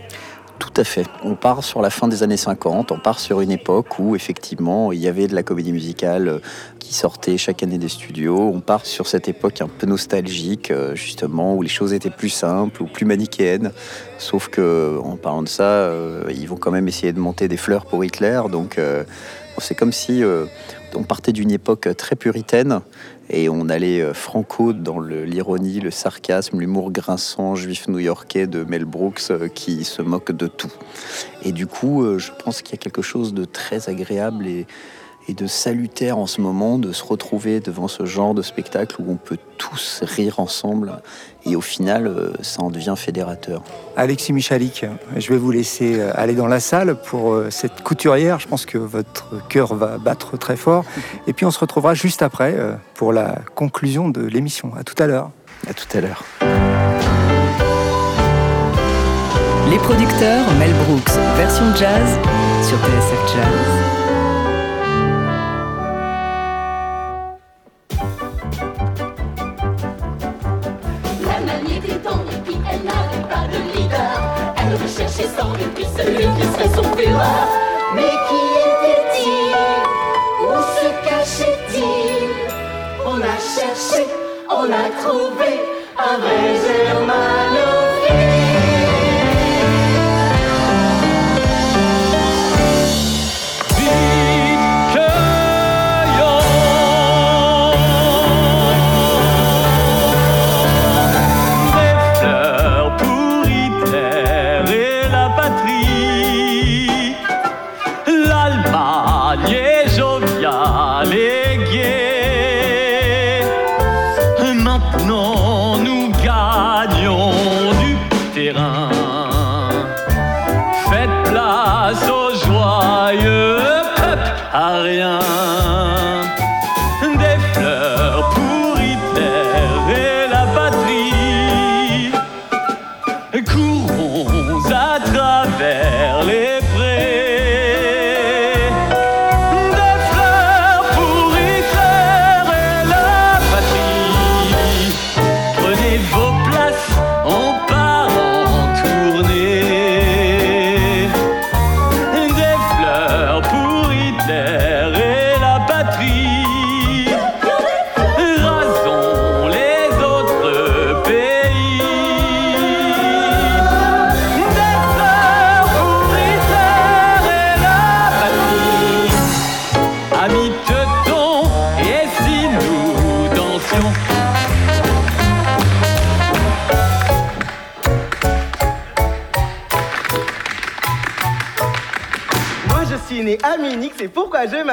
Tout à fait. On part sur la fin des années 50, on part sur une époque où effectivement il y avait de la comédie musicale euh, qui sortait chaque année des studios. On part sur cette époque un peu nostalgique, euh, justement, où les choses étaient plus simples ou plus manichéennes. Sauf que, en parlant de ça, euh, ils vont quand même essayer de monter des fleurs pour Hitler. Donc c'est comme si euh, on partait d'une époque très puritaine et on allait euh, franco dans l'ironie, le sarcasme, l'humour grinçant juif new-yorkais de Mel Brooks euh, qui se moque de tout. Et du coup, je pense qu'il y a quelque chose de très agréable et, et de salutaire en ce moment de se retrouver devant ce genre de spectacle où on peut tous rire ensemble et au final, euh, ça en devient fédérateur. Alexis Michalik, je vais vous laisser euh, aller dans la salle pour euh, cette couturière. Je pense que votre cœur va battre très fort. Et puis on se retrouvera juste après pour la conclusion de l'émission. À tout à l'heure. À tout à l'heure. Les producteurs Mel Brooks, version jazz sur TSF Jazz. Mais qui était-il? Où se cachait-il? On a cherché, on a trouvé un vrai germanophile.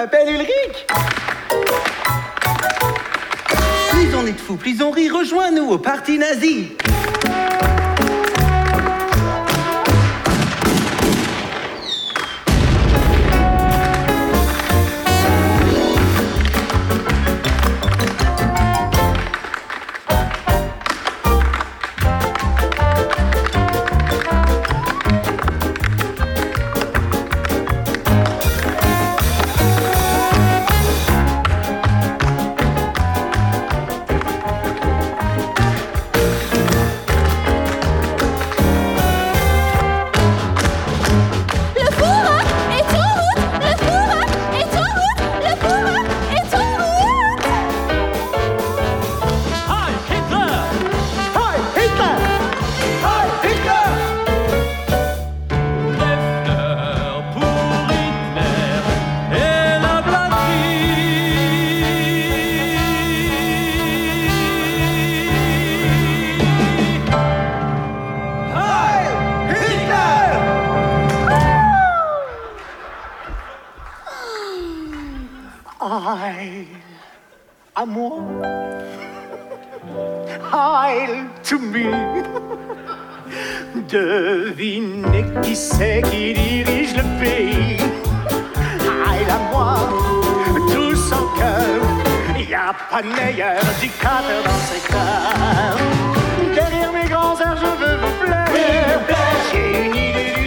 M'appelle Ulrich. Plus on est de fous, plus on rit, rejoins-nous au parti nazi. Heil à moi. Heil to me. Devinez qui c'est qui dirige le pays. Heil à moi, tous en cœur. Y a pas de meilleur dictateur dans ce secteur. Derrière mes grands airs, je veux vous plaire. J'ai une idée du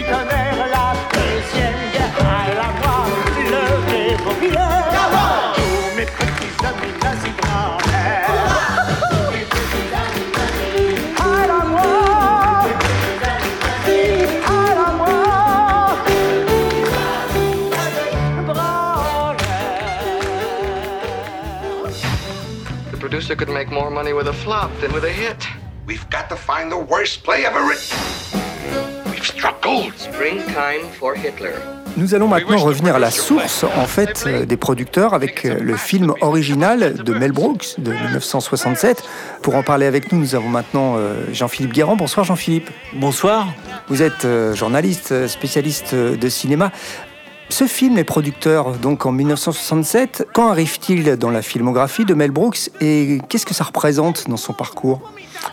producer could make more money with a flop than with a hit. We've got to find the worst play ever written. We've struck gold. Springtime for Hitler. Nous allons maintenant revenir à la source en fait euh, des producteurs avec euh, le film original de Mel Brooks de 1967. Pour en parler avec nous, nous avons maintenant euh, Jean-Philippe Guérand. Bonsoir Jean-Philippe. Bonsoir. Vous êtes journaliste, spécialiste de cinéma. Ce film est producteur donc en 1967. Quand arrive-t-il dans la filmographie de Mel Brooks et qu'est-ce que ça représente dans son parcours?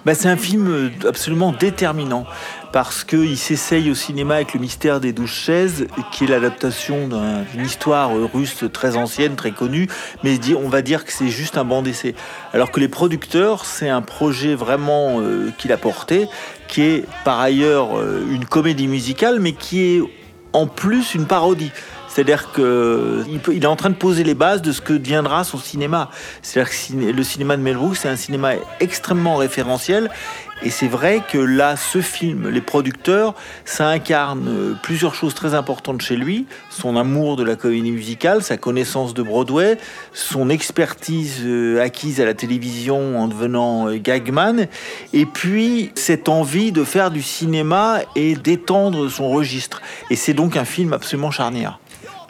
Bah, c'est un film euh, absolument déterminant parce qu'il s'essaye au cinéma avec le mystère des douze chaises, qui est l'adaptation d'un- d'une histoire russe très ancienne, très connue, mais on va dire que c'est juste un banc d'essai. Alors que les producteurs, c'est un projet vraiment euh, qu'il a porté, qui est par ailleurs euh, une comédie musicale, mais qui est en plus une parodie. C'est-à-dire qu'il il est en train de poser les bases de ce que deviendra son cinéma. C'est-à-dire que le cinéma de Mel Brooks, c'est un cinéma extrêmement référentiel. Et c'est vrai que là, ce film, les producteurs, ça incarne euh, plusieurs choses très importantes chez lui. Son amour de la comédie musicale, sa connaissance de Broadway, son expertise euh, acquise à la télévision en devenant euh, gagman, et puis cette envie de faire du cinéma et d'étendre son registre. Et c'est donc un film absolument charnière.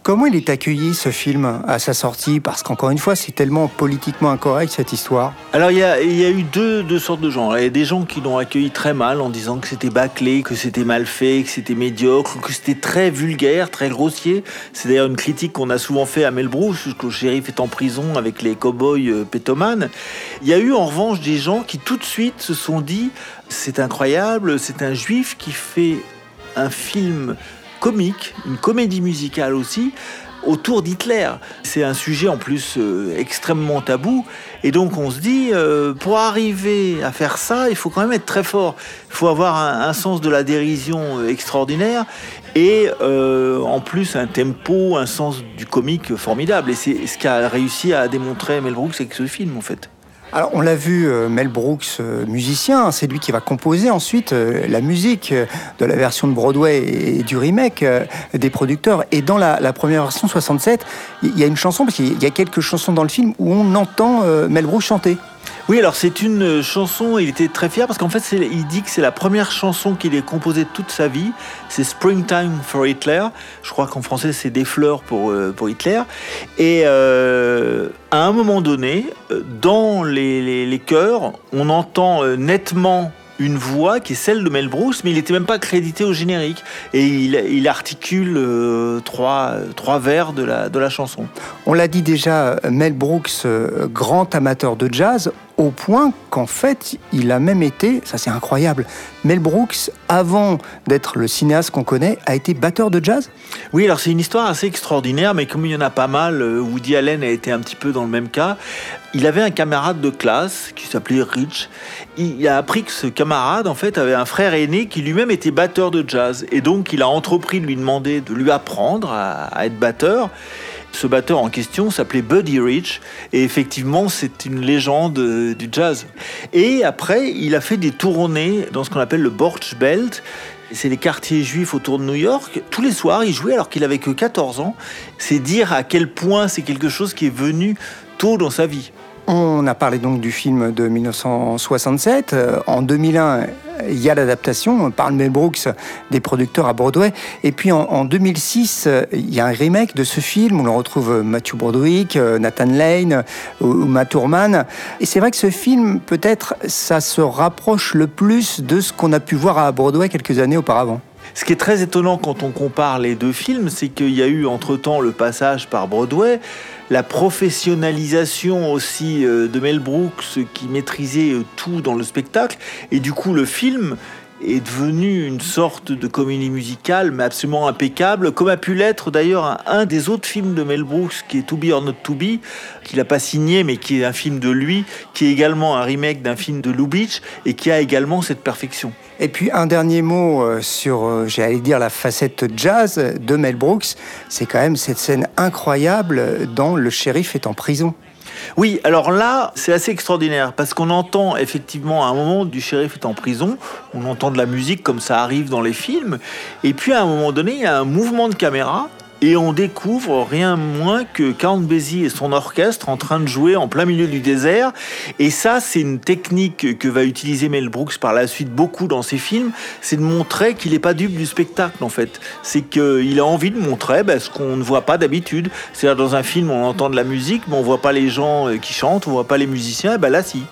Comment il est accueilli ce film à sa sortie? Parce qu'encore une fois, c'est tellement politiquement incorrect cette histoire. Alors il y a, eu deux, deux sortes de gens. Il y a des gens qui l'ont accueilli très mal en disant que c'était bâclé, que c'était mal fait, que c'était médiocre, que c'était très vulgaire, très grossier. C'est d'ailleurs une critique qu'on a souvent fait à Mel Brooks, que le shérif est en prison avec les cow-boys euh, pétomanes. Il y a eu en revanche des gens qui tout de suite se sont dit c'est incroyable, c'est un juif qui fait un film comique, une comédie musicale aussi, autour d'Hitler. C'est un sujet en plus euh, extrêmement tabou. Et donc on se dit, euh, pour arriver à faire ça, il faut quand même être très fort. Il faut avoir un, sens de la dérision euh, extraordinaire et en plus un tempo, un sens du comique formidable. Et c'est ce qu'a réussi à démontrer Mel Brooks avec ce film en fait. Alors, on l'a vu, euh, Mel Brooks, euh, musicien, c'est lui qui va composer ensuite euh, la musique de la version de Broadway et du remake des producteurs. Et dans la, première version 67, il y a une chanson, parce qu'il y a quelques chansons dans le film où on entend Mel Brooks chanter. Oui, alors c'est une chanson, il était très fier parce qu'en fait, il dit que c'est la première chanson qu'il ait composée toute sa vie. C'est Springtime for Hitler. Je crois qu'en français, c'est des fleurs pour, euh, pour Hitler. Et euh, à un moment donné, euh, dans les, chœurs, on entend euh, nettement une voix qui est celle de Mel Brooks, mais il n'était même pas crédité au générique. Et il, articule euh, trois, trois vers de la, de la chanson. On l'a dit déjà, Mel Brooks, euh, grand amateur de jazz, au point qu'en fait, il a même été, ça c'est incroyable, Mel Brooks, avant d'être le cinéaste qu'on connaît, a été batteur de jazz? Oui, alors c'est une histoire assez extraordinaire, mais comme il y en a pas mal, euh, Woody Allen a été un petit peu dans le même cas. Il avait un camarade de classe qui s'appelait Rich. Il a appris que ce camarade, en fait, avait un frère aîné qui lui-même était batteur de jazz. Et donc, il a entrepris de lui demander de lui apprendre à, à être batteur. Ce batteur en question s'appelait Buddy Rich et effectivement c'est une légende euh, du jazz. Et après il a fait des tournées dans ce qu'on appelle le Borch Belt. C'est les quartiers juifs autour de New York. Tous les soirs il jouait alors qu'il avait que 14 ans. C'est dire à quel point c'est quelque chose qui est venu tôt dans sa vie. On a parlé donc du film de 1967. Euh, En 2001, il y a l'adaptation par Mel Brooks des producteurs à Broadway. Et puis en, en 2006, euh, il y a un remake de ce film où l'on retrouve euh, Matthew Broderick, Nathan Lane ou, ou Matt Thurman. Et c'est vrai que ce film, peut-être, ça se rapproche le plus de ce qu'on a pu voir à Broadway quelques années auparavant. Ce qui est très étonnant quand on compare les deux films, c'est qu'il y a eu entre-temps le passage par Broadway, la professionnalisation aussi euh, de Mel Brooks qui maîtrisait euh, tout dans le spectacle, et du coup le film est devenu une sorte de comédie musicale, mais absolument impeccable, comme a pu l'être d'ailleurs un, des autres films de Mel Brooks, qui est To Be or Not To Be, qu'il n'a pas signé, mais qui est un film de lui, qui est également un remake d'un film de Lou Beach, et qui a également cette perfection. Et puis un dernier mot euh, sur, euh, j'allais dire, la facette jazz de Mel Brooks, c'est quand même cette scène incroyable dans Le shérif est en prison. Oui, alors là, c'est assez extraordinaire parce qu'on entend effectivement à un moment du shérif est en prison, on entend de la musique comme ça arrive dans les films, et puis à un moment donné, il y a un mouvement de caméra. Et on découvre rien moins que Count et son orchestre en train de jouer en plein milieu du désert. Et ça, c'est une technique que va utiliser Mel Brooks par la suite beaucoup dans ses films. C'est de montrer qu'il n'est pas dupe du spectacle, en fait. C'est qu'il a envie de montrer ben, ce qu'on ne voit pas d'habitude. C'est-à-dire, dans un film, on entend de la musique, mais on voit pas les gens euh, qui chantent, on voit pas les musiciens. Et ben là, si.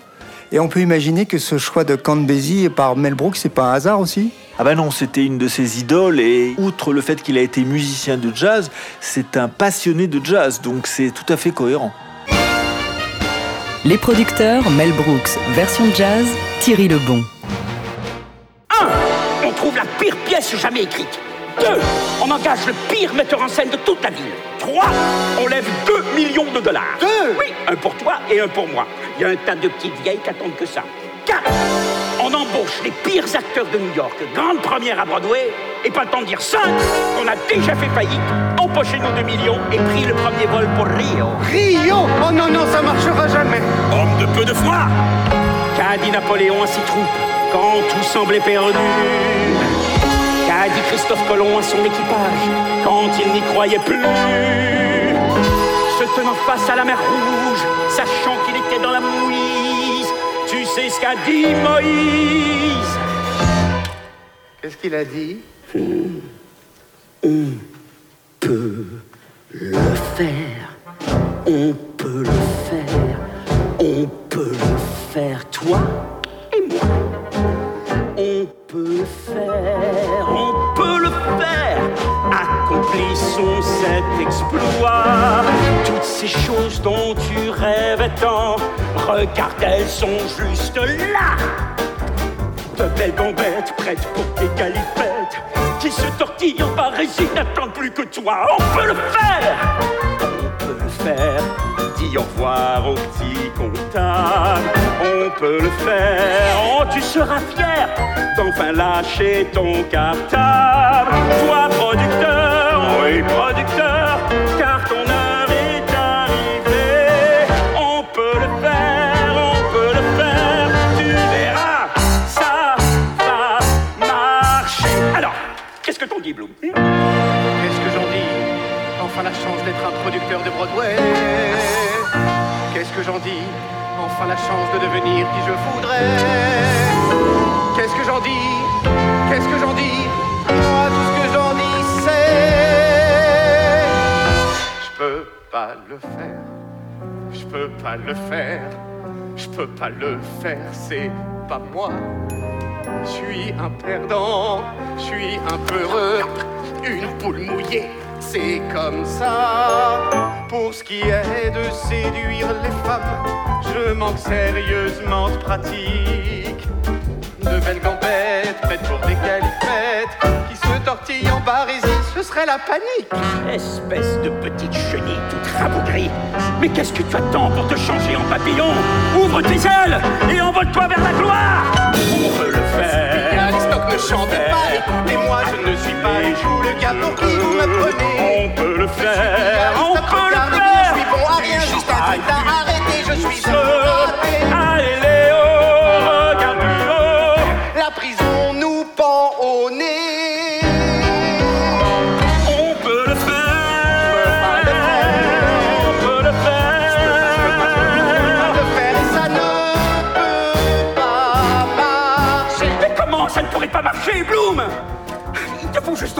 Et on peut imaginer que ce choix de Count Basie par Mel Brooks, c'est pas un hasard aussi? Ah ben non, c'était une de ses idoles et outre le fait qu'il a été musicien de jazz, c'est un passionné de jazz, donc c'est tout à fait cohérent. Les producteurs Mel Brooks, version jazz, Thierry Lebon. 1. On trouve la pire pièce jamais écrite. 2. On engage le pire metteur en scène de toute la ville. 3. On lève 2 millions de dollars. 2 Oui, un pour toi et un pour moi. Il y a un tas de petites vieilles qui attendent que ça. 4. On embauche les pires acteurs de New York. Grande première à Broadway. Et pas le temps de dire 5. On a déjà fait faillite, empoché nos 2 millions et pris le premier vol pour Rio. Rio? Oh non, non, ça marchera jamais Homme de peu de foi Qu'a dit Napoléon à ses troupes quand tout semblait perdu? Qu'a dit Christophe Colomb à son équipage quand il n'y croyait plus? Se tenant face à la mer Rouge, sachant qu'il était dans la mouise, sais ce qu'a dit Moïse Qu'est-ce qu'il a dit On peut le faire. On peut le faire. On peut le faire, toi et moi. On peut le faire. Accomplissons cet exploit. Toutes ces choses dont tu rêvais tant, regarde, elles sont juste là. De belles gambettes prêtes pour tes galipettes Qui se tortillent en parésie n'attendent plus que toi. On peut le faire. On peut le faire. Dis au revoir au petit comptable. On peut le faire. Oh tu seras fier D'enfin lâcher ton cartable Qu'est-ce que j'en dis enfin la chance de devenir qui je voudrais. Qu'est-ce que j'en dis Qu'est-ce que j'en dis Moi, tout ce que j'en dis, c'est. Je peux pas le faire. Je peux pas le faire. Je peux pas le faire, c'est pas moi. Je suis un perdant, je suis un peureux, une poule mouillée, c'est comme ça. Pour ce qui est de séduire les femmes, je manque sérieusement de pratique. De belles gambettes faites pour des galipettes qui se tortillent en barésie, ce serait la panique. Espèce de petite chenille toute rabougrie. Mais qu'est-ce que tu attends pour te changer en papillon? Ouvre tes ailes et envole-toi vers la gloire ne chantez pas, et moi je ne suis pas et joue le gars pour qui vous me prenez. On peut le faire. On peut le Je faire. suis bon à rien, juste un truc à arrêter, je suis un raté.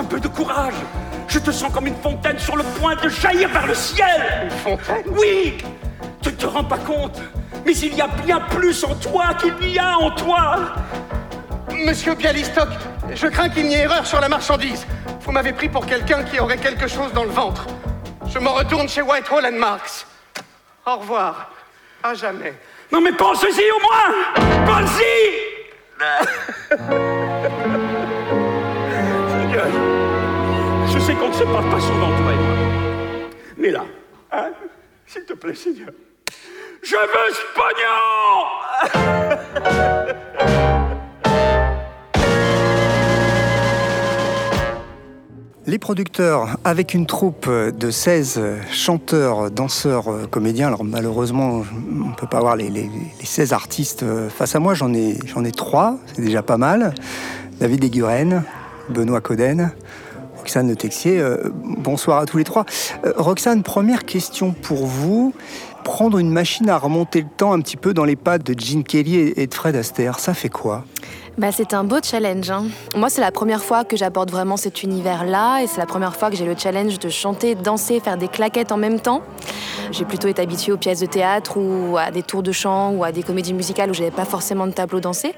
Un peu de courage. Je te sens comme une fontaine sur le point de jaillir vers le ciel. Une fontaine? Oui Tu ne te rends pas compte Mais il y a bien plus en toi qu'il y a en toi Monsieur Bialystok, je crains qu'il n'y ait erreur sur la marchandise. Vous m'avez pris pour quelqu'un qui aurait quelque chose dans le ventre. Je m'en retourne chez Whitehall and Marks. Au revoir. À jamais. Non mais pense-y au moins Pense-y qu'on ne se parle pas souvent, toi et moi. Mais là, hein, s'il te plaît, Seigneur, je veux ce pognon Les producteurs, avec une troupe de 16 chanteurs, danseurs, euh, comédiens, alors malheureusement, on ne peut pas avoir les, les- les 16 artistes euh, face à moi, j'en ai, j'en ai trois, c'est déjà pas mal. David Eguren, Benoît Coden, Roxane Le Texier, euh, bonsoir à tous les trois. Euh, Roxane, première question pour vous. Prendre une machine à remonter le temps un petit peu dans les pas de Gene Kelly et de Fred Astaire, ça fait quoi? Bah, c'est un beau challenge. hein. Moi, c'est la première fois que j'aborde vraiment cet univers-là et c'est la première fois que j'ai le challenge de chanter, danser, faire des claquettes en même temps. J'ai plutôt été habituée aux pièces de théâtre ou à des tours de chant ou à des comédies musicales où j'avais pas forcément de tableau dansé.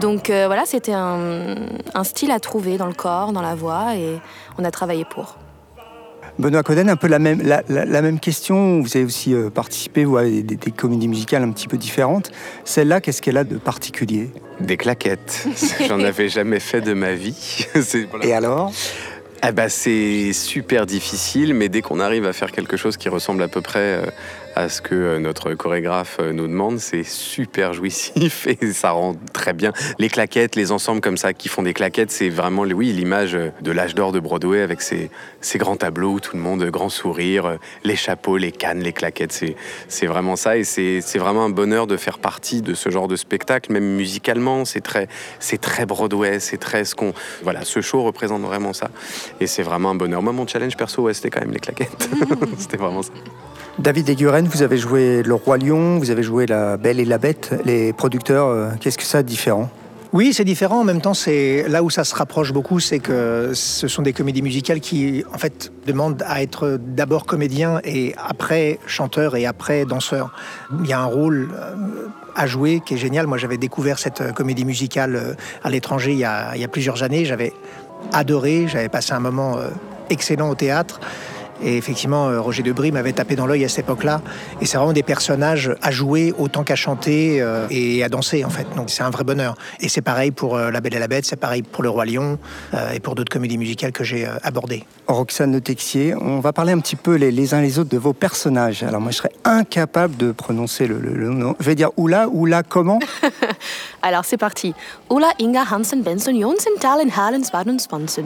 Donc euh, voilà, c'était un, un style à trouver dans le corps, dans la voix et on a travaillé pour. Benoît Coden, un peu la même, la, la- la même question. Vous avez aussi euh, participé vous, à des, des comédies musicales un petit peu différentes. Celle-là, qu'est-ce qu'elle a de particulier? Des claquettes. J'en avais jamais fait de ma vie. Voilà. Et alors? Ah bah, C'est super difficile, mais dès qu'on arrive à faire quelque chose qui ressemble à peu près euh, à ce que euh, notre chorégraphe euh, nous demande, c'est super jouissif et ça rend très bien. Les claquettes, les ensembles comme ça qui font des claquettes, c'est vraiment oui, l'image euh, de l'âge d'or de Broadway avec ces grands tableaux où tout le monde, grand sourire, les chapeaux, les cannes, les claquettes, c'est vraiment ça et c'est vraiment un bonheur de faire partie de ce genre de spectacle, même musicalement, c'est très, Broadway, c'est très ce qu'on... Voilà, ce show représente vraiment ça et c'est vraiment un bonheur. Moi, mon challenge perso, c'était quand même les claquettes. c'était vraiment ça. David Eguren, vous avez joué Le Roi Lion, vous avez joué La Belle et la Bête. Les producteurs, euh, qu'est-ce que ça de différent? Oui, c'est différent. En même temps, c'est là où ça se rapproche beaucoup, c'est que ce sont des comédies musicales qui, en fait, demandent à être d'abord comédien et après chanteur et après danseur. Il y a un rôle euh, à jouer qui est génial. Moi, j'avais découvert cette euh, comédie musicale à l'étranger il, y a- plusieurs années. J'avais adoré. J'avais passé un moment excellent au théâtre. Et effectivement, euh, Roger Debris m'avait tapé dans l'œil à cette époque-là. Et c'est vraiment des personnages à jouer autant qu'à chanter euh, et à danser, en fait. Donc c'est un vrai bonheur. Et c'est pareil pour euh, La Belle et la Bête, c'est pareil pour Le Roi Lion euh, et pour d'autres comédies musicales que j'ai euh, abordées. Roxane Le Texier, on va parler un petit peu les, les uns les autres de vos personnages. Alors moi, je serais incapable de prononcer le, le- le nom. Je vais dire Oula, Oula, comment? Alors c'est parti. Ulla Inga Hansen Benson Jonsen Talen Halen Spadon Sponson.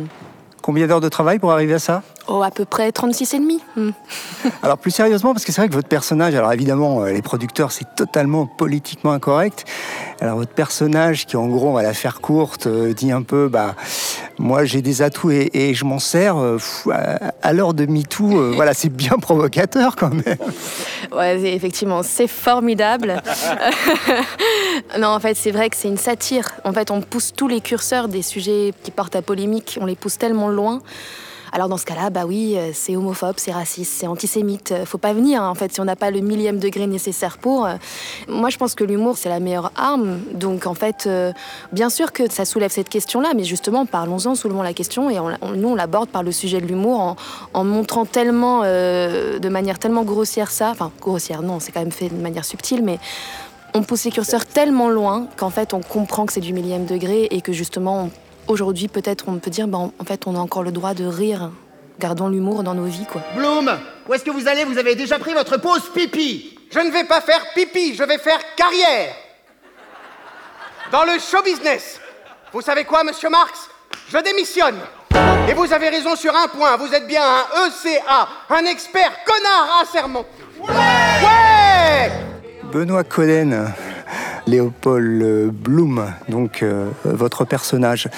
Combien d'heures de travail pour arriver à ça Oh, à peu près 36 et demi. Hmm. Alors plus sérieusement, parce que c'est vrai que votre personnage, alors évidemment, euh, les producteurs, c'est totalement politiquement incorrect. Alors votre personnage, qui en gros, on va la faire courte, euh, dit un peu, bah, moi j'ai des atouts et, et je m'en sers. euh, pff, à, à l'heure de MeToo, euh, voilà, c'est bien provocateur quand même. Ouais, c'est- effectivement, c'est formidable. non, en fait, c'est vrai que c'est une satire. En fait, on pousse tous les curseurs des sujets qui portent à polémique, on les pousse tellement loin. Alors dans ce cas-là, bah oui, euh, c'est homophobe, c'est raciste, c'est antisémite. Euh, Faut pas venir, hein, en fait, si on n'a pas le millième degré nécessaire pour. Euh, Moi, je pense que l'humour, c'est la meilleure arme. Donc, en fait, bien sûr que ça soulève cette question-là, mais justement, parlons-en, soulevons la question, et on- nous, on l'aborde par le sujet de l'humour en, montrant tellement, de manière tellement grossière ça. Enfin, grossière, non, c'est quand même fait de manière subtile, mais on pousse les curseurs tellement loin qu'en fait, on comprend que c'est du millième degré et que justement, on- aujourd'hui, peut-être, on peut dire, ben, en fait, on a encore le droit de rire. Gardons l'humour dans nos vies, quoi. Bloom, où est-ce que vous allez? Vous avez déjà pris votre pause pipi. Je ne vais pas faire pipi, je vais faire carrière. Dans le show business. Vous savez quoi, monsieur Marx? Je démissionne. Et vous avez raison sur un point, vous êtes bien un ECA, un expert connard à serment. Ouais Benoît Coden, Léopold Bloom, donc euh, votre personnage.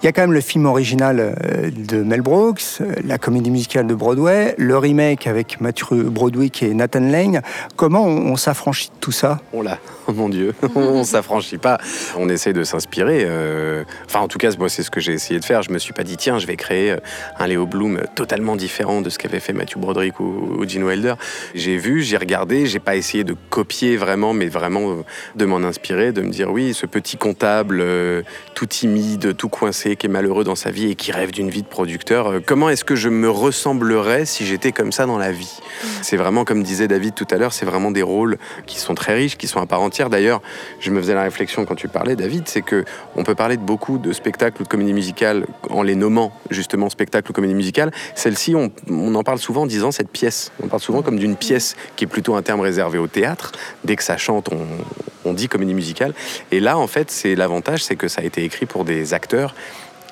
Il y a quand même le film original euh, de Mel Brooks, euh, la comédie musicale de Broadway, le remake avec Matthew Broderick et Nathan Lane. Comment on, on s'affranchit de tout ça? Oh là, oh mon Dieu, on s'affranchit pas. On essaye de s'inspirer. euh, Enfin, en tout cas, moi, c'est ce que j'ai essayé de faire. Je me suis pas dit, tiens, je vais créer un Léo Bloom totalement différent de ce qu'avait fait Matthew Broderick ou, Gene Wilder. J'ai vu, j'ai regardé, j'ai pas essayé de copier vraiment, mais vraiment de m'en inspirer, de me dire, oui, ce petit comptable tout timide, tout coincé, qui est malheureux dans sa vie et qui rêve d'une vie de producteur, euh, comment est-ce que je me ressemblerais si j'étais comme ça dans la vie? C'est vraiment, comme disait David tout à l'heure, c'est vraiment des rôles qui sont très riches, qui sont à part entière. D'ailleurs, je me faisais la réflexion quand tu parlais, David, c'est que on peut parler de beaucoup de spectacles ou de comédies musicales en les nommant justement spectacle ou comédie musicale. Celle-ci, on, en parle souvent en disant cette pièce. On parle souvent comme d'une pièce qui est plutôt un terme réservé au théâtre. Dès que ça chante, on, on dit comédie musicale. Et là, en fait, c'est l'avantage, c'est que ça a été écrit pour des acteurs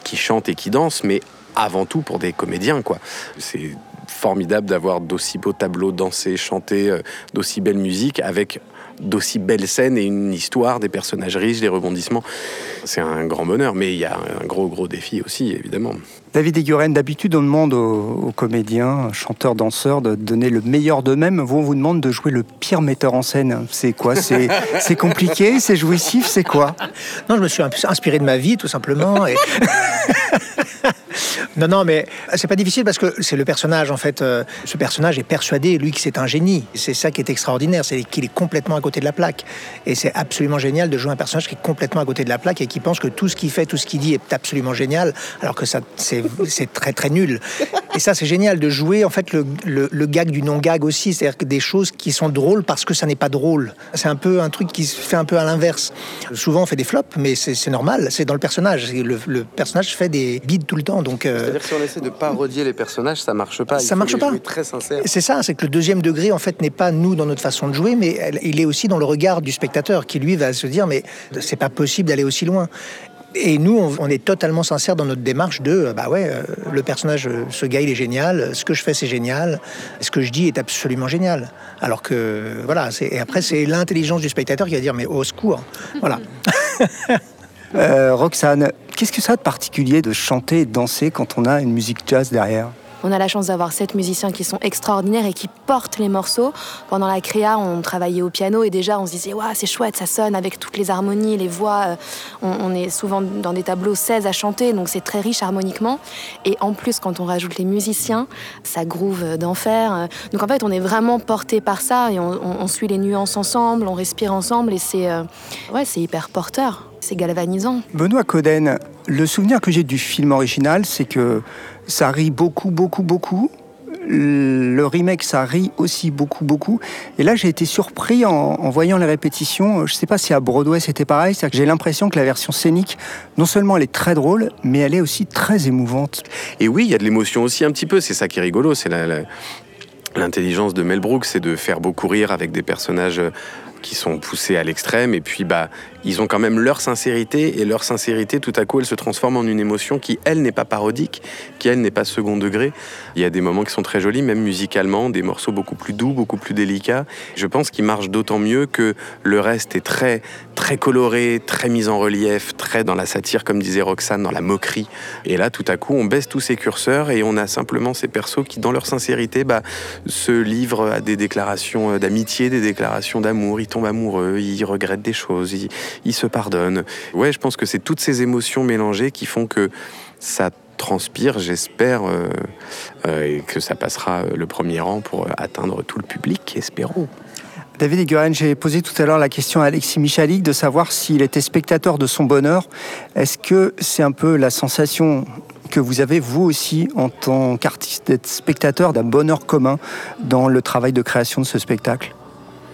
qui chantent et qui dansent, mais avant tout pour des comédiens, quoi. C'est formidable d'avoir d'aussi beaux tableaux dansés, chantés, euh, d'aussi belle musique, avec d'aussi belles scènes et une histoire, des personnages riches, des rebondissements. C'est un grand bonheur, mais il y a un gros, gros défi aussi, évidemment. David Eguren, d'habitude, on demande aux, aux comédiens, chanteurs, danseurs de donner le meilleur d'eux-mêmes. Vous, on vous demande de jouer le pire metteur en scène. C'est quoi? C'est compliqué? C'est jouissif? C'est quoi? Non, je me suis inspiré de ma vie, tout simplement. Et... non, non, mais c'est pas difficile parce que c'est le personnage, en fait. euh, ce personnage est persuadé, lui, que c'est un génie. C'est ça qui est extraordinaire, c'est qu'il est complètement à côté de la plaque. Et c'est absolument génial de jouer un personnage qui est complètement à côté de la plaque et qui pense que tout ce qu'il fait, tout ce qu'il dit est absolument génial, alors que ça, c'est très, très nul. Et ça, c'est génial de jouer, en fait, le, gag du non-gag aussi. C'est-à-dire des choses qui sont drôles parce que ça n'est pas drôle. C'est un peu un truc qui se fait un peu à l'inverse. Souvent, on fait des flops, mais c'est normal. C'est dans le personnage. Le, le personnage fait des bides tout le temps. Donc, C'est-à-dire que si on essaie de parodier les personnages, ça marche pas. Ça marche pas. jouer très sincère. c'est ça, c'est que le deuxième degré, en fait, n'est pas nous dans notre façon de jouer, mais elle- il est aussi dans le regard du spectateur qui, lui, va se dire, mais c'est pas possible d'aller aussi loin. Et nous, on, on est totalement sincère dans notre démarche de, euh, bah ouais, euh, le personnage, euh, ce gars, il est génial, ce que je fais, c'est génial, ce que je dis est absolument génial. Alors que, voilà, et après, c'est l'intelligence du spectateur qui va dire, mais au secours. Voilà. Euh, Roxane, qu'est-ce que ça a de particulier de chanter et de danser quand on a une musique jazz derrière On a la chance d'avoir sept musiciens qui sont extraordinaires et qui portent les morceaux. Pendant la créa, on travaillait au piano et déjà on se disait c'est chouette, ça sonne avec toutes les harmonies, les voix. euh, On, est souvent dans des tableaux 16 à chanter, donc c'est très riche harmoniquement. Et en plus, quand on rajoute les musiciens, ça groove d'enfer. Donc en fait, on est vraiment porté par ça et on, suit les nuances ensemble, on respire ensemble et c'est euh, ouais, c'est hyper porteur, c'est galvanisant. Benoît Coden, le souvenir que j'ai du film original, c'est que ça rit beaucoup, beaucoup, beaucoup. Le remake, ça rit aussi beaucoup, beaucoup. Et là, j'ai été surpris en, en voyant les répétitions. Je sais pas si à Broadway c'était pareil. C'est-à-dire que j'ai l'impression que la version scénique, non seulement elle est très drôle, mais elle est aussi très émouvante. Et oui, il y a de l'émotion aussi un petit peu. C'est ça qui est rigolo. C'est la- la- l'intelligence de Mel Brooks, c'est de faire beaucoup rire avec des personnages qui sont poussés à l'extrême. Et puis, bah, ils ont quand même leur sincérité et leur sincérité, tout à coup, elle se transforme en une émotion qui, elle, n'est pas parodique, qui, elle, n'est pas second degré. Il y a des moments qui sont très jolis, même musicalement, des morceaux beaucoup plus doux, beaucoup plus délicats. Je pense qu'ils marchent d'autant mieux que le reste est très, très coloré, très mis en relief, très dans la satire, comme disait Roxane, dans la moquerie. Et là, tout à coup, on baisse tous ces curseurs et on a simplement ces persos qui, dans leur sincérité, bah, se livrent à des déclarations d'amitié, des déclarations d'amour. Ils tombent amoureux, ils regrettent des choses, ils se pardonnent. Ouais, je pense que c'est toutes ces émotions mélangées qui font que ça transpire, j'espère, euh, euh, et que ça passera le premier rang pour atteindre tout le public, espérons. David Eguren, j'ai posé tout à l'heure la question à Alexis Michalik de savoir s'il était spectateur de son bonheur. Est-ce que c'est un peu la sensation que vous avez, vous aussi, en tant qu'artiste, d'être spectateur d'un bonheur commun dans le travail de création de ce spectacle?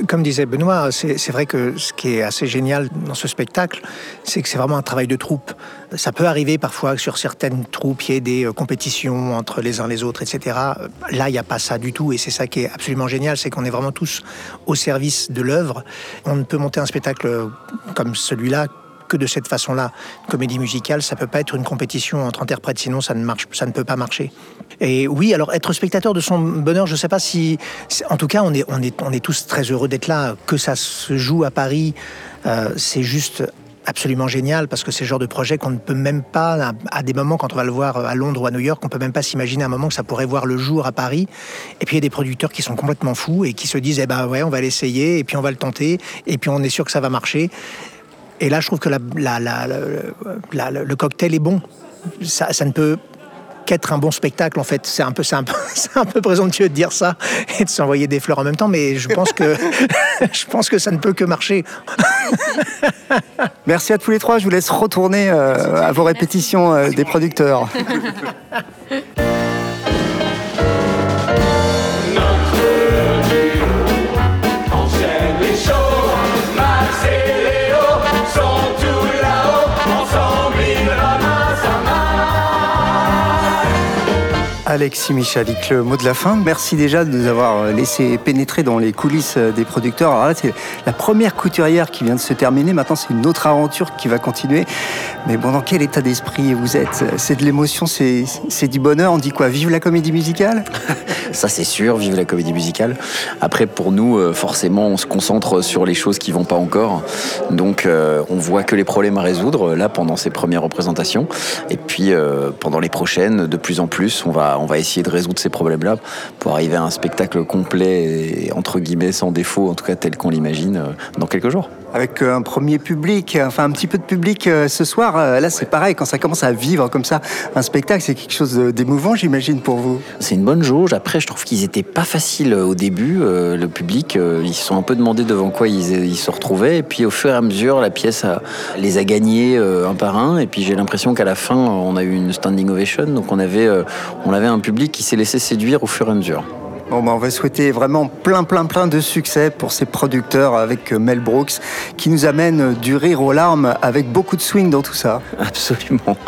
Comme disait Benoît, c'est vrai que ce qui est assez génial dans ce spectacle, c'est que c'est vraiment un travail de troupe. Ça peut arriver parfois que sur certaines troupes, il y ait des euh, compétitions entre les uns les autres, etc. Là, il n'y a pas ça du tout, et c'est ça qui est absolument génial, c'est qu'on est vraiment tous au service de l'œuvre. On ne peut monter un spectacle comme celui-là que de cette façon-là. Une comédie musicale, ça peut pas être une compétition entre interprètes, sinon ça ne marche, ça ne peut pas marcher. Et oui, alors être spectateur de son bonheur, je sais pas si, en tout cas, on est, on est, on est tous très heureux d'être là. Que ça se joue à Paris, euh, c'est juste absolument génial parce que c'est le genre de projet qu'on ne peut même pas, à des moments quand on va le voir à Londres ou à New York, on peut même pas s'imaginer un moment que ça pourrait voir le jour à Paris. Et puis il y a des producteurs qui sont complètement fous et qui se disent, eh ben ouais, on va l'essayer et puis on va le tenter et puis on est sûr que ça va marcher. Et là, je trouve que la, le cocktail est bon. Ça, ne peut qu'être un bon spectacle en fait. C'est un peu, c'est un, un, peu présomptueux de dire ça et de s'envoyer des fleurs en même temps, mais je pense que je pense que ça ne peut que marcher. Merci à tous les trois. Je vous laisse retourner euh, à vos répétitions euh, des producteurs. Alexis Michalik, le mot de la fin. Merci déjà de nous avoir laissé pénétrer dans les coulisses des producteurs. Alors là, c'est la première couturière qui vient de se terminer. Maintenant, c'est une autre aventure qui va continuer. Mais bon, dans quel état d'esprit vous êtes? C'est de l'émotion, c'est du bonheur. On dit quoi? Vive la comédie musicale? Ça, c'est sûr, vive la comédie musicale. Après, pour nous, euh, forcément, on se concentre sur les choses qui vont pas encore. Donc, euh, on voit que les problèmes à résoudre, là, pendant ces premières représentations. Et puis, euh, pendant les prochaines, de plus en plus, on va, on va essayer de résoudre ces problèmes-là pour arriver à un spectacle complet et entre guillemets sans défaut, en tout cas tel qu'on l'imagine, euh, dans quelques jours avec euh, un premier public, enfin un petit peu de public euh, ce soir. Là, c'est pareil, quand ça commence à vivre comme ça, un spectacle, c'est quelque chose d'émouvant, j'imagine, pour vous. C'est une bonne jauge. Après, je trouve qu'ils étaient pas faciles au début, le public. Ils se sont un peu demandé devant quoi ils, se retrouvaient. Et puis, au fur et à mesure, la pièce les a gagnés un par un. Et puis, j'ai l'impression qu'à la fin, on a eu une standing ovation. Donc, on avait, on avait un public qui s'est laissé séduire au fur et à mesure. Bon, bah, on va souhaiter vraiment plein, plein, plein de succès pour ces producteurs avec euh, Mel Brooks qui nous amène du rire aux larmes avec beaucoup de swing dans tout ça. Absolument.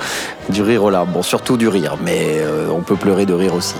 Du rire aux larmes. Bon, surtout du rire, mais euh, on peut pleurer de rire aussi.